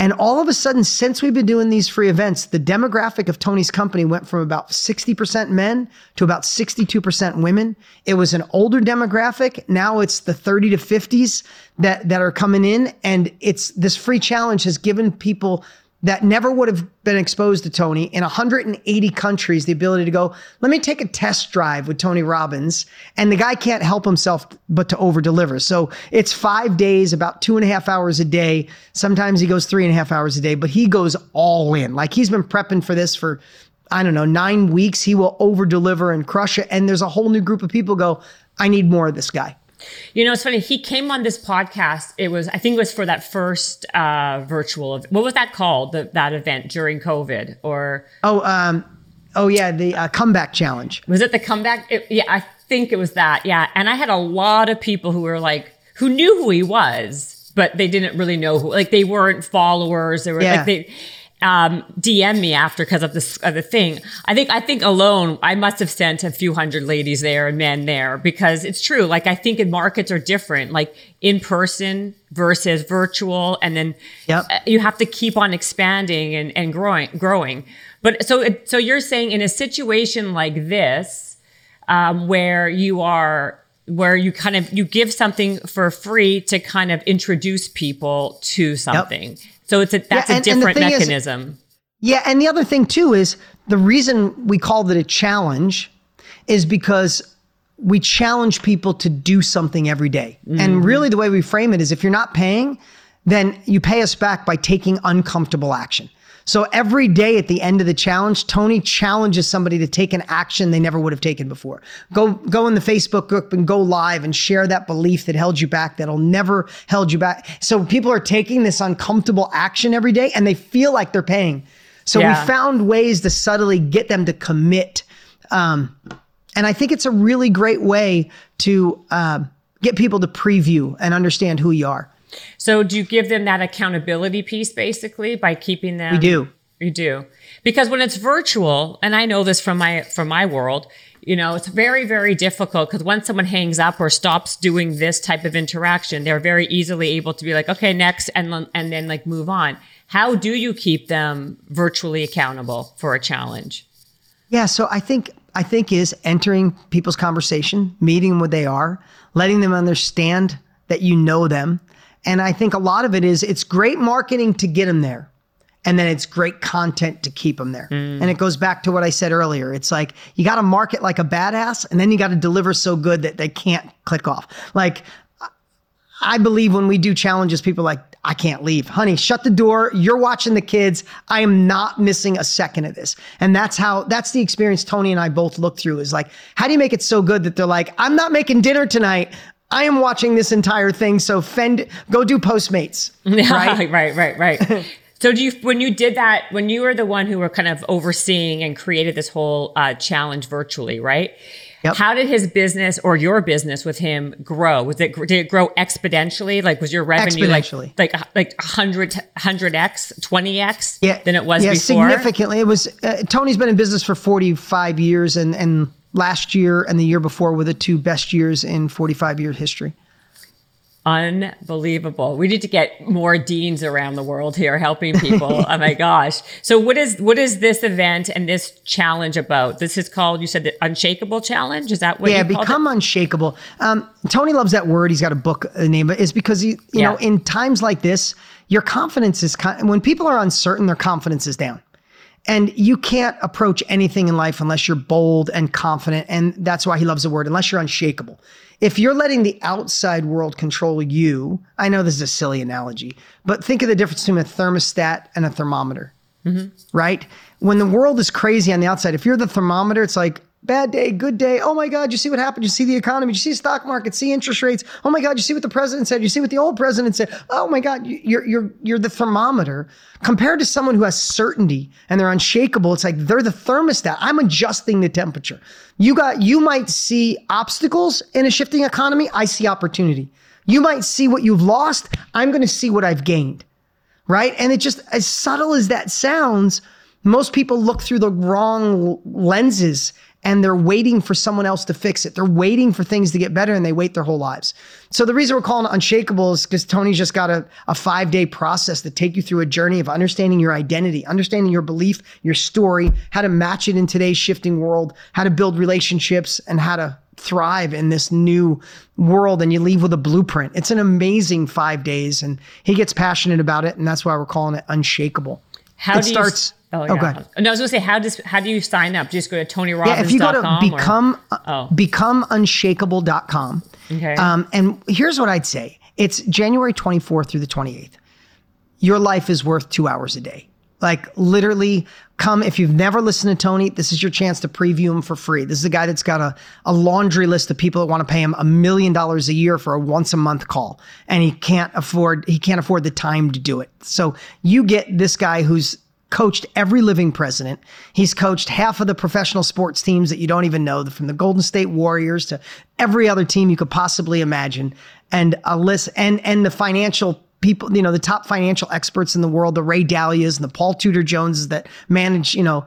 And all of a sudden, since we've been doing these free events, the demographic of Tony's company went from about 60% men to about 62% women. It was an older demographic. Now it's the 30 to 50s that, that are coming in. And it's this free challenge has given people that never would have been exposed to Tony in 180 countries the ability to go, let me take a test drive with Tony Robbins. And the guy can't help himself but to over deliver. So it's five days, about two and a half hours a day. Sometimes he goes three and a half hours a day, but he goes all in. Like he's been prepping for this for, I don't know, nine weeks. He will over deliver and crush it. And there's a whole new group of people go, I need more of this guy. You know, it's funny. He came on this podcast. It was, I think it was for that first uh, virtual. Of, what was that called? The, that event during COVID or? Oh, um, oh yeah, the uh, comeback challenge. Was it the comeback? It, yeah, I think it was that. Yeah, and I had a lot of people who were like, who knew who he was, but they didn't really know who. Like they weren't followers. They were yeah. like they um, DM me after because of this of the thing. I think I think alone I must have sent a few hundred ladies there and men there because it's true. Like I think in markets are different, like in person versus virtual, and then yep. Uh, you have to keep on expanding and, and growing growing. But so so you're saying in a situation like this, um, where you are where you kind of you give something for free to kind of introduce people to something. Yep so it's a that's yeah, and, a different mechanism. Is, yeah, and the other thing too is the reason we called it a challenge is because we challenge people to do something every day. Mm-hmm. And really the way we frame it is if you're not paying, then you pay us back by taking uncomfortable action. So every day at the end of the challenge, Tony challenges somebody to take an action they never would have taken before. Go go in the Facebook group and go live and share that belief that held you back that'll never held you back. So people are taking this uncomfortable action every day and they feel like they're paying. So yeah. we found ways to subtly get them to commit. Um, and I think it's a really great way to uh, get people to preview and understand who you are. So do you give them that accountability piece basically by keeping them? We do. You do. Because when it's virtual, and I know this from my from my world, you know, it's very, very difficult because once someone hangs up or stops doing this type of interaction, they're very easily able to be like, okay, next, and and then like move on. How do you keep them virtually accountable for a challenge? Yeah, so I think I think is entering people's conversation, meeting them where they are, letting them understand that you know them, and I think a lot of it is it's great marketing to get them there. And then it's great content to keep them there. Mm. And it goes back to what I said earlier. It's like you got to market like a badass and then you got to deliver so good that they can't click off. Like, I believe when we do challenges, people like, I can't leave. Honey, shut the door. You're watching the kids. I am not missing a second of this. And that's how, that's the experience Tony and I both look through is like, how do you make it so good that they're like, I'm not making dinner tonight. I am watching this entire thing. So fend, go do Postmates. Right, right, right, right. so do you, when you did that, when you were the one who were kind of overseeing and created this whole uh, challenge virtually, right? Yep. How did his business or your business with him grow? Was it did it grow exponentially? Like was your revenue like like like 100 100x, 20x yeah, than it was yeah, before? significantly. It was uh, Tony's been in business for 45 years and and last year and the year before were the two best years in 45 year history. Unbelievable. We need to get more deans around the world here helping people. oh my gosh. So what is what is this event and this challenge about? This is called you said the Unshakable Challenge? Is that what yeah, become it? unshakable. Um, Tony loves that word. He's got a book uh, name is because he, you yeah. know, in times like this, your confidence is when people are uncertain, their confidence is down. And you can't approach anything in life unless you're bold and confident. And that's why he loves the word, unless you're unshakable if you're letting the outside world control you, I know this is a silly analogy, but think of the difference between a thermostat and a thermometer, mm-hmm. right? When the world is crazy on the outside, if you're the thermometer, it's like, bad day, good day. Oh my God, you see what happened? You see the economy, you see stock market, see interest rates. Oh my God, you see what the president said, you see what the old president said. Oh my God, you're you're you're the thermometer compared to someone who has certainty and they're unshakable. It's like they're the thermostat. I'm adjusting the temperature. You got you might see obstacles in a shifting economy. I see opportunity. You might see what you've lost. I'm going to see what I've gained. Right? And it just as subtle as that sounds, most people look through the wrong lenses and they're waiting for someone else to fix it. They're waiting for things to get better and they wait their whole lives. So the reason we're calling it unshakable is because Tony's just got a, a five day process to take you through a journey of understanding your identity, understanding your belief, your story, how to match it in today's shifting world, how to build relationships and how to thrive in this new world and you leave with a blueprint. It's an amazing five days and he gets passionate about it. And that's why we're calling it unshakable. How it starts. You- Oh, yeah. oh, good. No, I was gonna say, how does how do you sign up? Just go to TonyRobbins.com. Yeah, if you go to become or, oh. becomeunshakable.com. Okay. Um, and here's what I'd say: It's January 24th through the 28th. Your life is worth two hours a day. Like literally, come if you've never listened to Tony. This is your chance to preview him for free. This is a guy that's got a, a laundry list of people that want to pay him a million dollars a year for a once a month call, and he can't afford he can't afford the time to do it. So you get this guy who's coached every living president. He's coached half of the professional sports teams that you don't even know, from the Golden State Warriors to every other team you could possibly imagine, and a list and and the financial people, you know, the top financial experts in the world, the Ray Dalios and the Paul Tudor Joneses that manage, you know,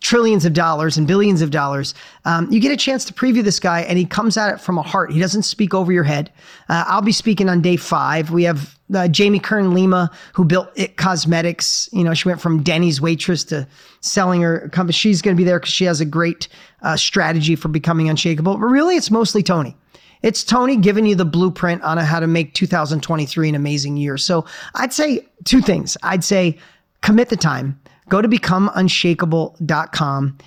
trillions of dollars and billions of dollars. Um, you get a chance to preview this guy, and he comes at it from a heart. He doesn't speak over your head. Uh, I'll be speaking on day five. We have uh, Jamie Kern Lima, who built It Cosmetics. You know, she went from Denny's waitress to selling her company. She's going to be there because she has a great uh, strategy for becoming unshakable. But really, it's mostly Tony. It's Tony giving you the blueprint on how to make 2023 an amazing year. So I'd say two things. I'd say commit the time go to becomeunshakable.com,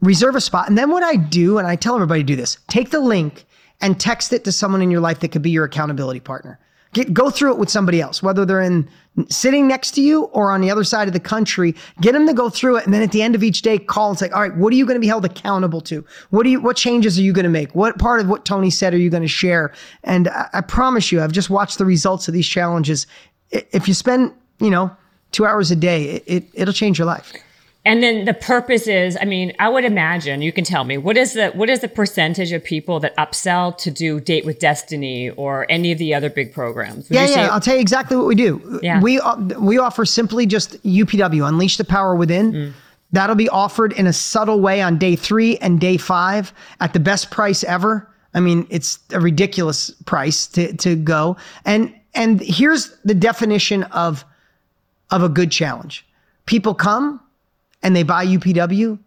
reserve a spot. And then what I do, and I tell everybody to do this, take the link and text it to someone in your life that could be your accountability partner. Get, go through it with somebody else, whether they're in sitting next to you or on the other side of the country. Get them to go through it, and then at the end of each day, call and say, "All right, what are you going to be held accountable to? What do you? What changes are you going to make? What part of what Tony said are you going to share?" And I, I promise you, I've just watched the results of these challenges. If you spend, you know, two hours a day, it, it it'll change your life. And then the purpose is, I mean, I would imagine you can tell me what is the what is the percentage of people that upsell to do Date with Destiny or any of the other big programs? Would yeah, yeah. I'll tell you exactly what we do. Yeah. We uh, we offer simply just UPW, Unleash the Power Within. Mm. That'll be offered in a subtle way on day three and day five at the best price ever. I mean, it's a ridiculous price to to go. And and here's the definition of of a good challenge. People come and they buy UPW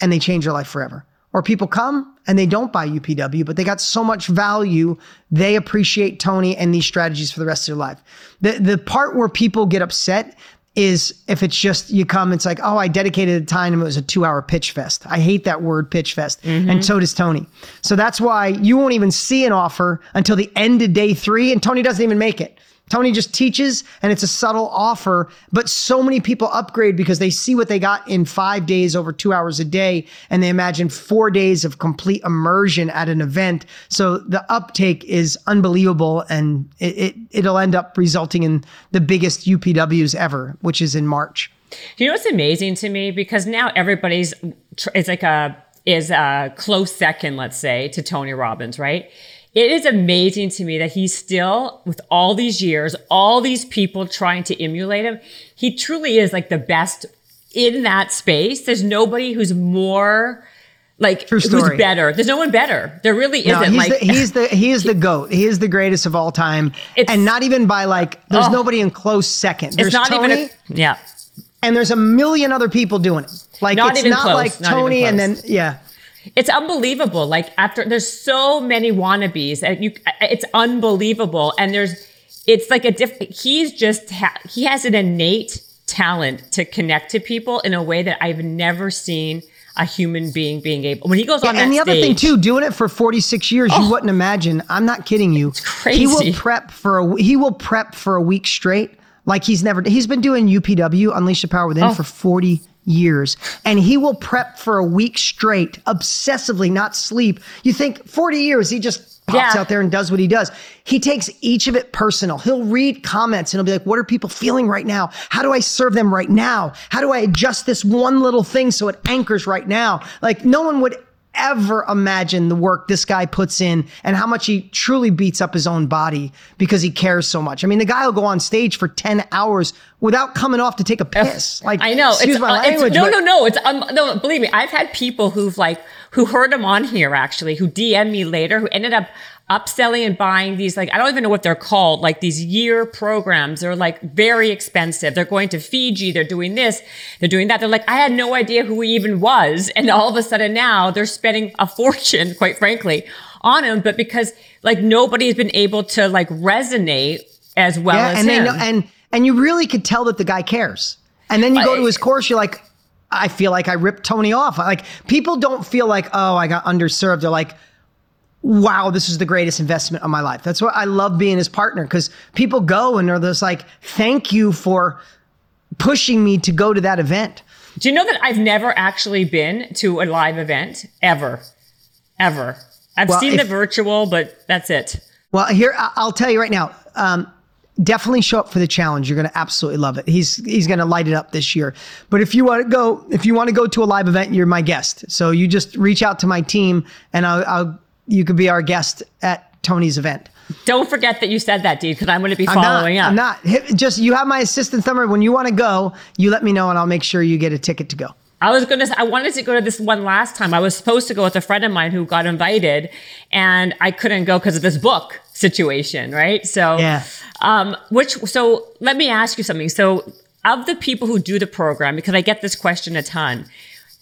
and they change their life forever. Or people come and they don't buy UPW, but they got so much value, they appreciate Tony and these strategies for the rest of their life. The the part where people get upset is if it's just you come, it's like, oh, I dedicated a time and it was a two hour pitch fest. I hate that word pitch fest. Mm-hmm. And so does Tony. So that's why you won't even see an offer until the end of day three, and Tony doesn't even make it. Tony just teaches and it's a subtle offer, but so many people upgrade because they see what they got in five days over two hours a day and they imagine four days of complete immersion at an event. So the uptake is unbelievable and it, it, will end up resulting in the biggest UPWs ever, which is in March. You know what's amazing to me? Because now everybody's, it's like a, is a close second, let's say, to Tony Robbins, right? It is amazing to me that he's still, with all these years, all these people trying to emulate him, he truly is like the best in that space. There's nobody who's more like who's better. There's no one better. There really isn't. No, he's like the, he's the he is the goat. He is the greatest of all time, It's- and not even by like. There's Oh. nobody in close second. There's it's not Tony, even a, yeah. and there's a million other people doing it. Like Not it's not close, like not Tony, and then yeah. It's unbelievable. Like after there's so many wannabes, and you, it's unbelievable. And there's, it's like a diff. He's just ha- he has an innate talent to connect to people in a way that I've never seen a human being being able. When he goes Yeah, on and the other thing stage- Oh. too, doing it for 46 years, you oh. wouldn't imagine. I'm not kidding you. He will prep for a he will prep for a week straight, like he's never. He's been doing UPW, Unleash the Power Within, Oh. for 40 years, and he will prep for a week straight, obsessively, not sleep. You think 40 years, he just pops Yeah. out there and does what he does. He takes each of it personal. He'll read comments and he'll be like, "What are people feeling right now? How do I serve them right now? How do I adjust this one little thing so it anchors right now?" Like no one would ever imagine the work this guy puts in and how much he truly beats up his own body because he cares so much. I mean, the guy will go on stage for 10 hours without coming off to take a piss. Like I know. excuse it's, my uh, language. no, no, no. It's um, no. Believe me, I've had people who've like who heard him on here actually, who DM me later, who ended up upselling and buying these like I don't even know what they're called, like these year programs. They're like very expensive. They're going to Fiji. They're doing this. They're doing that. They're like, I had no idea who he even was, and all of a sudden now they're spending a fortune, quite frankly, on him. But because like nobody has been able to like resonate as well Yeah, as and him. know, and and you really could tell that the guy cares. And then you go to his course, you're like, I feel like I ripped Tony off. Like people don't feel like, oh, I got underserved. They're like, wow, this is the greatest investment of my life. That's what I love being his partner because people go and they're just like, thank you for pushing me to go to that event. Do you know that I've never actually been to a live event ever, ever? I've Well, seen if- the virtual, but that's it. Well, here I'll tell you right now. Um, definitely show up for the challenge. You're going to absolutely love it. He's he's going to light it up this year. But if you want to go, if you want to go to a live event, you're my guest. So you just reach out to my team, and I'll, I'll you could be our guest at Tony's event. Don't forget that you said that, dude, because I'm going to be I'm following not, up. I'm not. Just you have my assistant's number. When you want to go, you let me know, and I'll make sure you get a ticket to go. I was going to, I wanted to go to this one last time. I was supposed to go with a friend of mine who got invited and I couldn't go because of this book situation, right? So, Yeah. um, which, so let me ask you something. So, of the people who do the program, because I get this question a ton,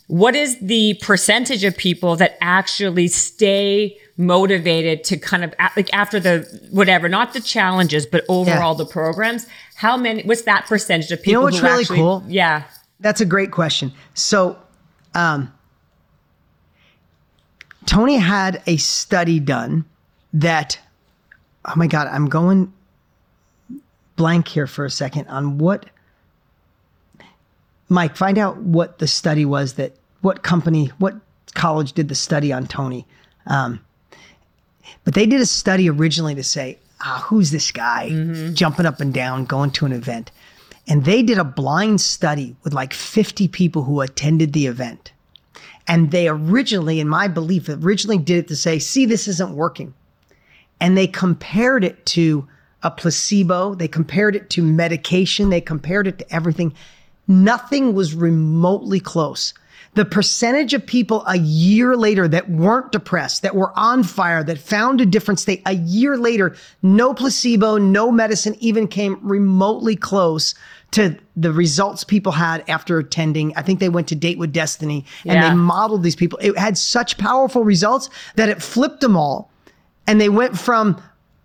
what is the percentage of people that actually stay motivated to kind of like after the whatever, not the challenges, but overall the programs? How many? What's that percentage of people? you know what's who really actually- cool? Yeah, That's a great question. So, um, Tony had a study done that, oh my God, I'm going blank here for a second on what, Mike, find out what the study was that, what company, what college did the study on Tony. Um, but they did a study originally to say, ah, who's this guy jumping up and down, going to an event? And they did a blind study with like 50 people who attended the event. And they originally, in my belief, originally did it to say, see, this isn't working. And they compared it to a placebo, they compared it to medication, they compared it to everything. Nothing was remotely close. The percentage of people a year later that weren't depressed, that were on fire, that found a different state, a year later, no placebo, no medicine even came remotely close to the results people had after attending. I think they went to Date with Destiny and Yeah. they modeled these people. It had such powerful results that it flipped them all. And they went from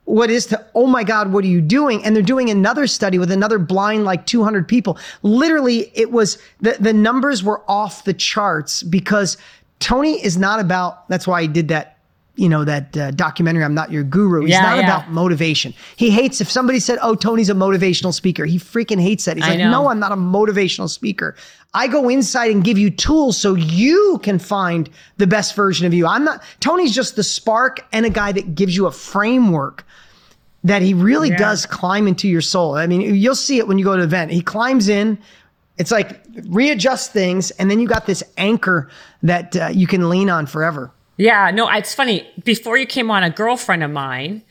what is to, oh my God, what are you doing? And they're doing another study with another blind, like 200 people. Literally, it was the, the numbers were off the charts because Tony is not about, that's why he did that. You know, that uh, documentary, I'm Not Your Guru. He's Yeah, not yeah. about motivation. He hates if somebody said, Oh, Tony's a motivational speaker. He freaking hates that. He's I like, know. No, I'm not a motivational speaker. I go inside and give you tools so you can find the best version of you. I'm not, Tony's just the spark and a guy that gives you a framework that he really does climb into your soul. I mean, you'll see it when you go to an event. He climbs in, it's like readjust things, and then you got this anchor that uh, you can lean on forever. Yeah, no, it's funny. Before you came on, a girlfriend of mine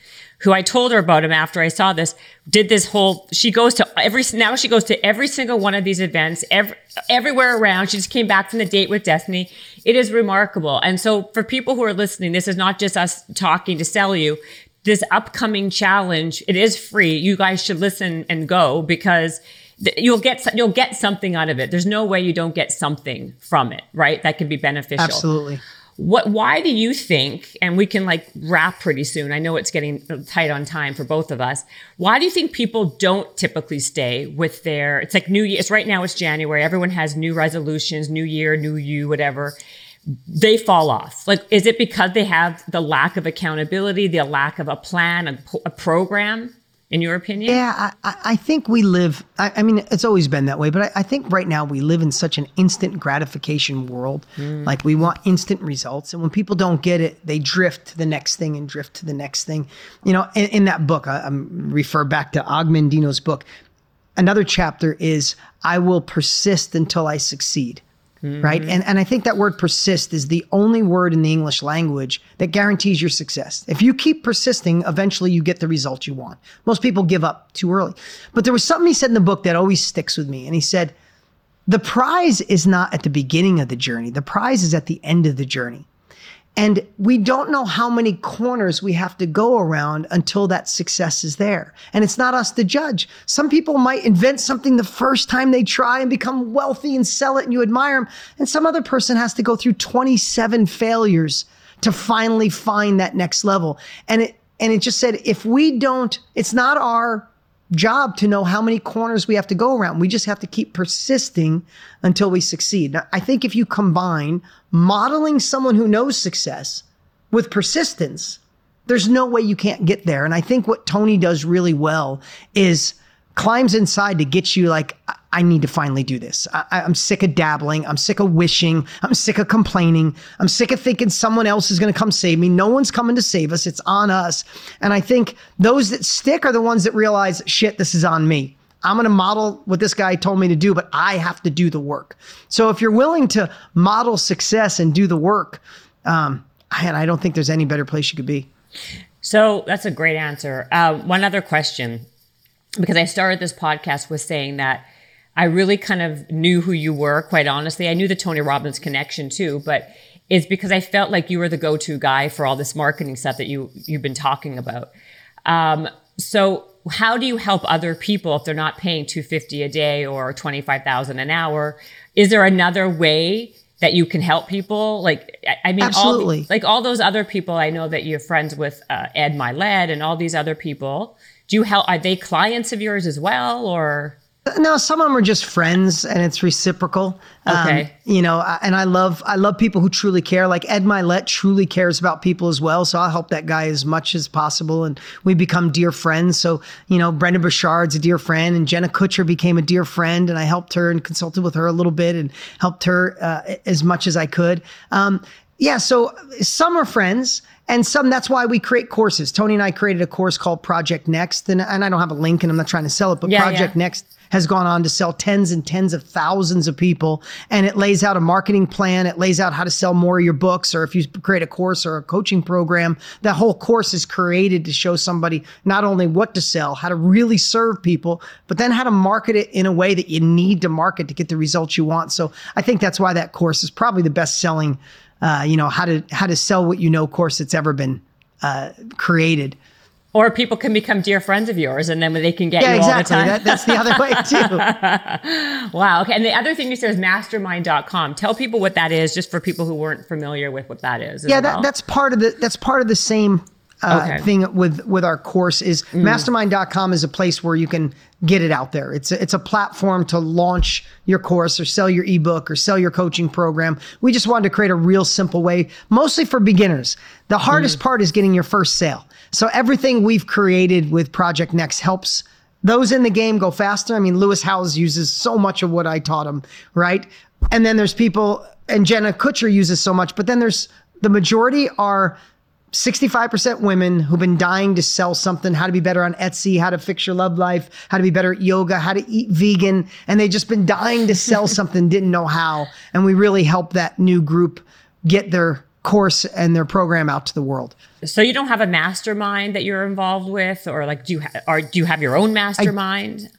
who I told her about him after I saw this, did this whole, she goes to every, now she goes to every single one of these events, every, everywhere around. She just came back from the date with Destiny. It is remarkable. And so for people who are listening, this is not just us talking to sell you. This upcoming challenge, it is free. You guys should listen and go because you'll get you'll get something out of it. There's no way you don't get something from it, right? That can be beneficial. Absolutely. What why do you think and we can like wrap pretty soon. I know it's getting tight on time for both of us. Why do you think people don't typically stay with their it's like new year it's right now it's January. Everyone has new resolutions, new year, new you, whatever. They fall off. Like, is it because they have the lack of accountability, the lack of a plan, a, a program? In your opinion? Yeah, I, I think we live, I, I, mean, it's always been that way, but I, I, think right now we live in such an instant gratification world. Mm. Like we want instant results. And when people don't get it, they drift to the next thing and drift to the next thing. You know, in, in that book, I, am refer back to Og Mandino's book. Another chapter is I will persist until I succeed. Mm-hmm. Right. And, and I think that word persist is the only word in the English language that guarantees your success. If you keep persisting, eventually you get the result you want. Most people give up too early. But there was something he said in the book that always sticks with me. And he said, the prize is not at the beginning of the journey, the prize is at the end of the journey. And we don't know how many corners we have to go around until that success is there. And it's not us to judge. Some people might invent something the first time they try and become wealthy and sell it and you admire them. And some other person has to go through 27 failures to finally find that next level. And it, and it just said, if we don't, it's not our job to know how many corners we have to go around. We just have to keep persisting until we succeed. Now, I think if you combine modeling someone who knows success with persistence, there's no way you can't get there. And I think what Tony does really well is climbs inside to get you like, I need to finally do this. I, am sick of dabbling. I'm sick of wishing. I'm sick of complaining. I'm sick of thinking someone else is going to come save me. No one's coming to save us. It's on us. And I think those that stick are the ones that realize, shit, this is on me. I'm going to model what this guy told me to do, but I have to do the work. So if you're willing to model success and do the work, um, and I don't think there's any better place you could be. So that's a great answer. Uh, one other question because I started this podcast with saying that I really kind of knew who you were, quite honestly. I knew the Tony Robbins connection too, but it's because I felt like you were the go-to guy for all this marketing stuff that you you've been talking about. Um, so how do you help other people if they're not paying 250 a day or 25,000 an hour? Is there another way that you can help people? Like, I mean, Absolutely. all, like all those other people, I know that you're friends with uh, Ed Mylett and all these other people do you help? Are they clients of yours as well, or? No, some of them are just friends, and it's reciprocal. Okay. Um, you know, and I love I love people who truly care. Like Ed Mylett truly cares about people as well. So I'll help that guy as much as possible, and we become dear friends. So you know, Brendon Burchard's a dear friend, and Jenna Kutcher became a dear friend, and I helped her and consulted with her a little bit, and helped her uh, as much as I could. Um, yeah, so some are friends and some that's why we create courses. Tony and I created a course called Project Next, and, and I don't have a link and I'm not trying to sell it, but yeah, Project yeah. Next has gone on to sell tens and tens of thousands of people. And it lays out a marketing plan. It lays out how to sell more of your books, or if you create a course or a coaching program, that whole course is created to show somebody not only what to sell, how to really serve people, but then how to market it in a way that you need to market to get the results you want. So I think that's why that course is probably the best selling uh, you know how to how to sell what you know course that's ever been uh, created. Or people can become dear friends of yours, and then they can get yeah, you exactly. all the time. That, that's the other way too. wow. Okay. And the other thing you said is mastermind.com. Tell people what that is, just for people who weren't familiar with what that is. Yeah, well. that's part of the that's part of the same uh, okay. thing with with our course is mm. mastermind.com is a place where you can get it out there. It's a, it's a platform to launch your course or sell your ebook or sell your coaching program. We just wanted to create a real simple way, mostly for beginners. The hardest mm. part is getting your first sale. So everything we've created with Project Next helps those in the game go faster. I mean, Lewis Howes uses so much of what I taught him, right? And then there's people, and Jenna Kutcher uses so much, but then there's the majority are 65% women who've been dying to sell something, how to be better on Etsy, how to fix your love life, how to be better at yoga, how to eat vegan. And they just been dying to sell something, didn't know how. And we really helped that new group get their course and their program out to the world. So you don't have a mastermind that you're involved with, or like do you ha- or do you have your own mastermind?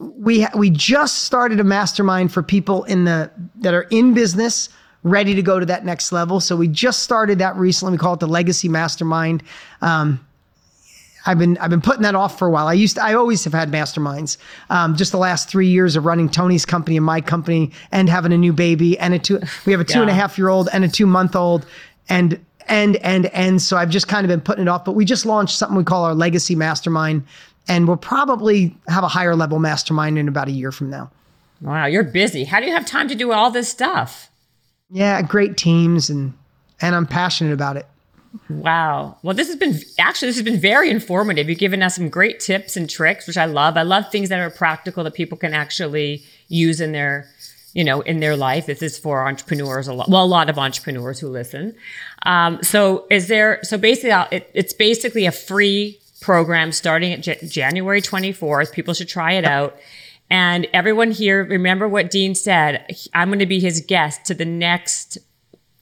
I, we we just started a mastermind for people in the that are in business ready to go to that next level. So we just started that recently. We call it the Legacy Mastermind. Um, I've been I've been putting that off for a while. I used to, I always have had masterminds. Um, just the last three years of running Tony's company and my company, and having a new baby and a two. We have a two yeah. and a half year old and a two month old, and and and and so I've just kind of been putting it off. But we just launched something we call our Legacy Mastermind, and we'll probably have a higher level mastermind in about a year from now. Wow, you're busy. How do you have time to do all this stuff? Yeah, great teams and and I'm passionate about it. Wow. Well, this has been actually this has been very informative. You've given us some great tips and tricks, which I love. I love things that are practical that people can actually use in their, you know, in their life. This is for entrepreneurs a lot. Well, a lot of entrepreneurs who listen. Um, so, is there? So basically, it, it's basically a free program starting at J- January 24th. People should try it out. And everyone here, remember what Dean said. I'm going to be his guest to the next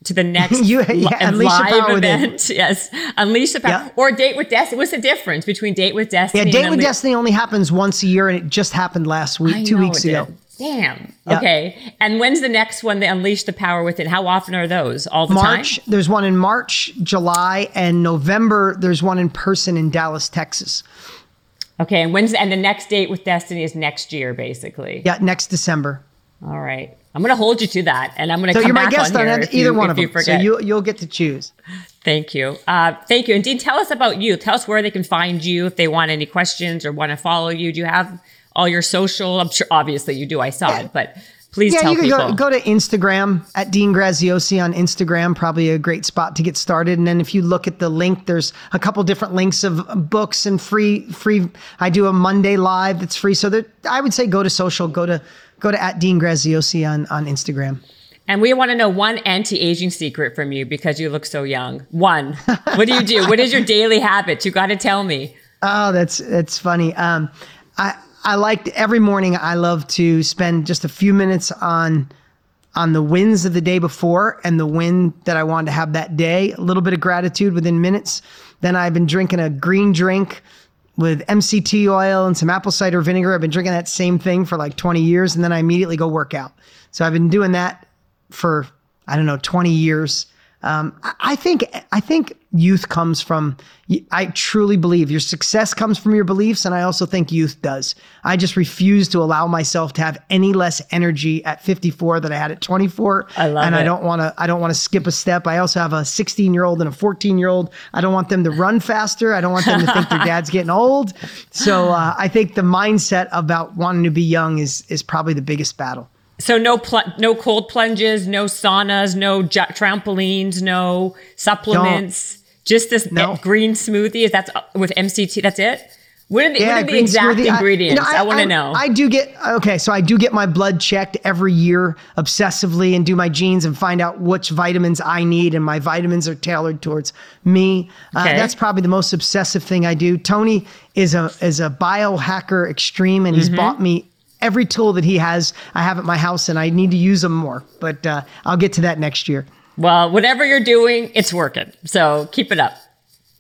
to the next you, yeah, li- live event. yes, unleash the power yeah. or date with destiny. What's the difference between date with destiny? Yeah, date with destiny only happens once a year, and it just happened last week, I two weeks ago. Damn. Okay. And when's the next one? The unleash the power within. How often are those? All the March, time. There's one in March, July, and November. There's one in person in Dallas, Texas. Okay, and when's and the next date with Destiny is next year, basically. Yeah, next December. All right. I'm going to hold you to that, and I'm going to so come you're my back guest on, on either you, one of them. So you you'll get to choose. Thank you. Uh, thank you. And Dean, tell us about you. Tell us where they can find you if they want any questions or want to follow you. Do you have all your social? I'm sure, obviously, you do. I saw yeah. it, but please yeah, tell you can people. Go, go to Instagram at Dean Graziosi on Instagram. Probably a great spot to get started. And then if you look at the link, there's a couple different links of books and free free. I do a Monday live that's free. So that I would say go to social. Go to go to at Dean Graziosi on, on Instagram. And we want to know one anti-aging secret from you because you look so young. One. What do you do? what is your daily habit? You got to tell me. Oh, that's that's funny. Um, I I like every morning. I love to spend just a few minutes on on the wins of the day before and the win that I wanted to have that day. A little bit of gratitude within minutes. Then I've been drinking a green drink with MCT oil and some apple cider vinegar. I've been drinking that same thing for like 20 years and then I immediately go work out. So I've been doing that for, I don't know, 20 years. Um, I think I think youth comes from. I truly believe your success comes from your beliefs, and I also think youth does. I just refuse to allow myself to have any less energy at 54 than I had at 24. I love and it. I don't want to. I don't want to skip a step. I also have a 16 year old and a 14 year old. I don't want them to run faster. I don't want them to think their dad's getting old. So uh, I think the mindset about wanting to be young is is probably the biggest battle. So no pl- no cold plunges, no saunas, no j- trampolines, no supplements. Just this no. green smoothie. Is that uh, with MCT? That's it. What are the, yeah, what are the exact smoothie. ingredients? I, you know, I, I want to know. I do get okay, so I do get my blood checked every year obsessively and do my genes and find out which vitamins I need, and my vitamins are tailored towards me. Uh, okay. Uh, that's probably the most obsessive thing I do. Tony is a is a biohacker extreme, and he's mm-hmm. bought me every tool that he has, I have at my house, and I need to use them more. But uh, I'll get to that next year. Well, whatever you're doing, it's working. So keep it up.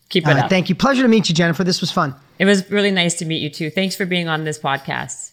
Keep it uh, up. Thank you. Pleasure to meet you, Jennifer. This was fun. It was really nice to meet you too. Thanks for being on this podcast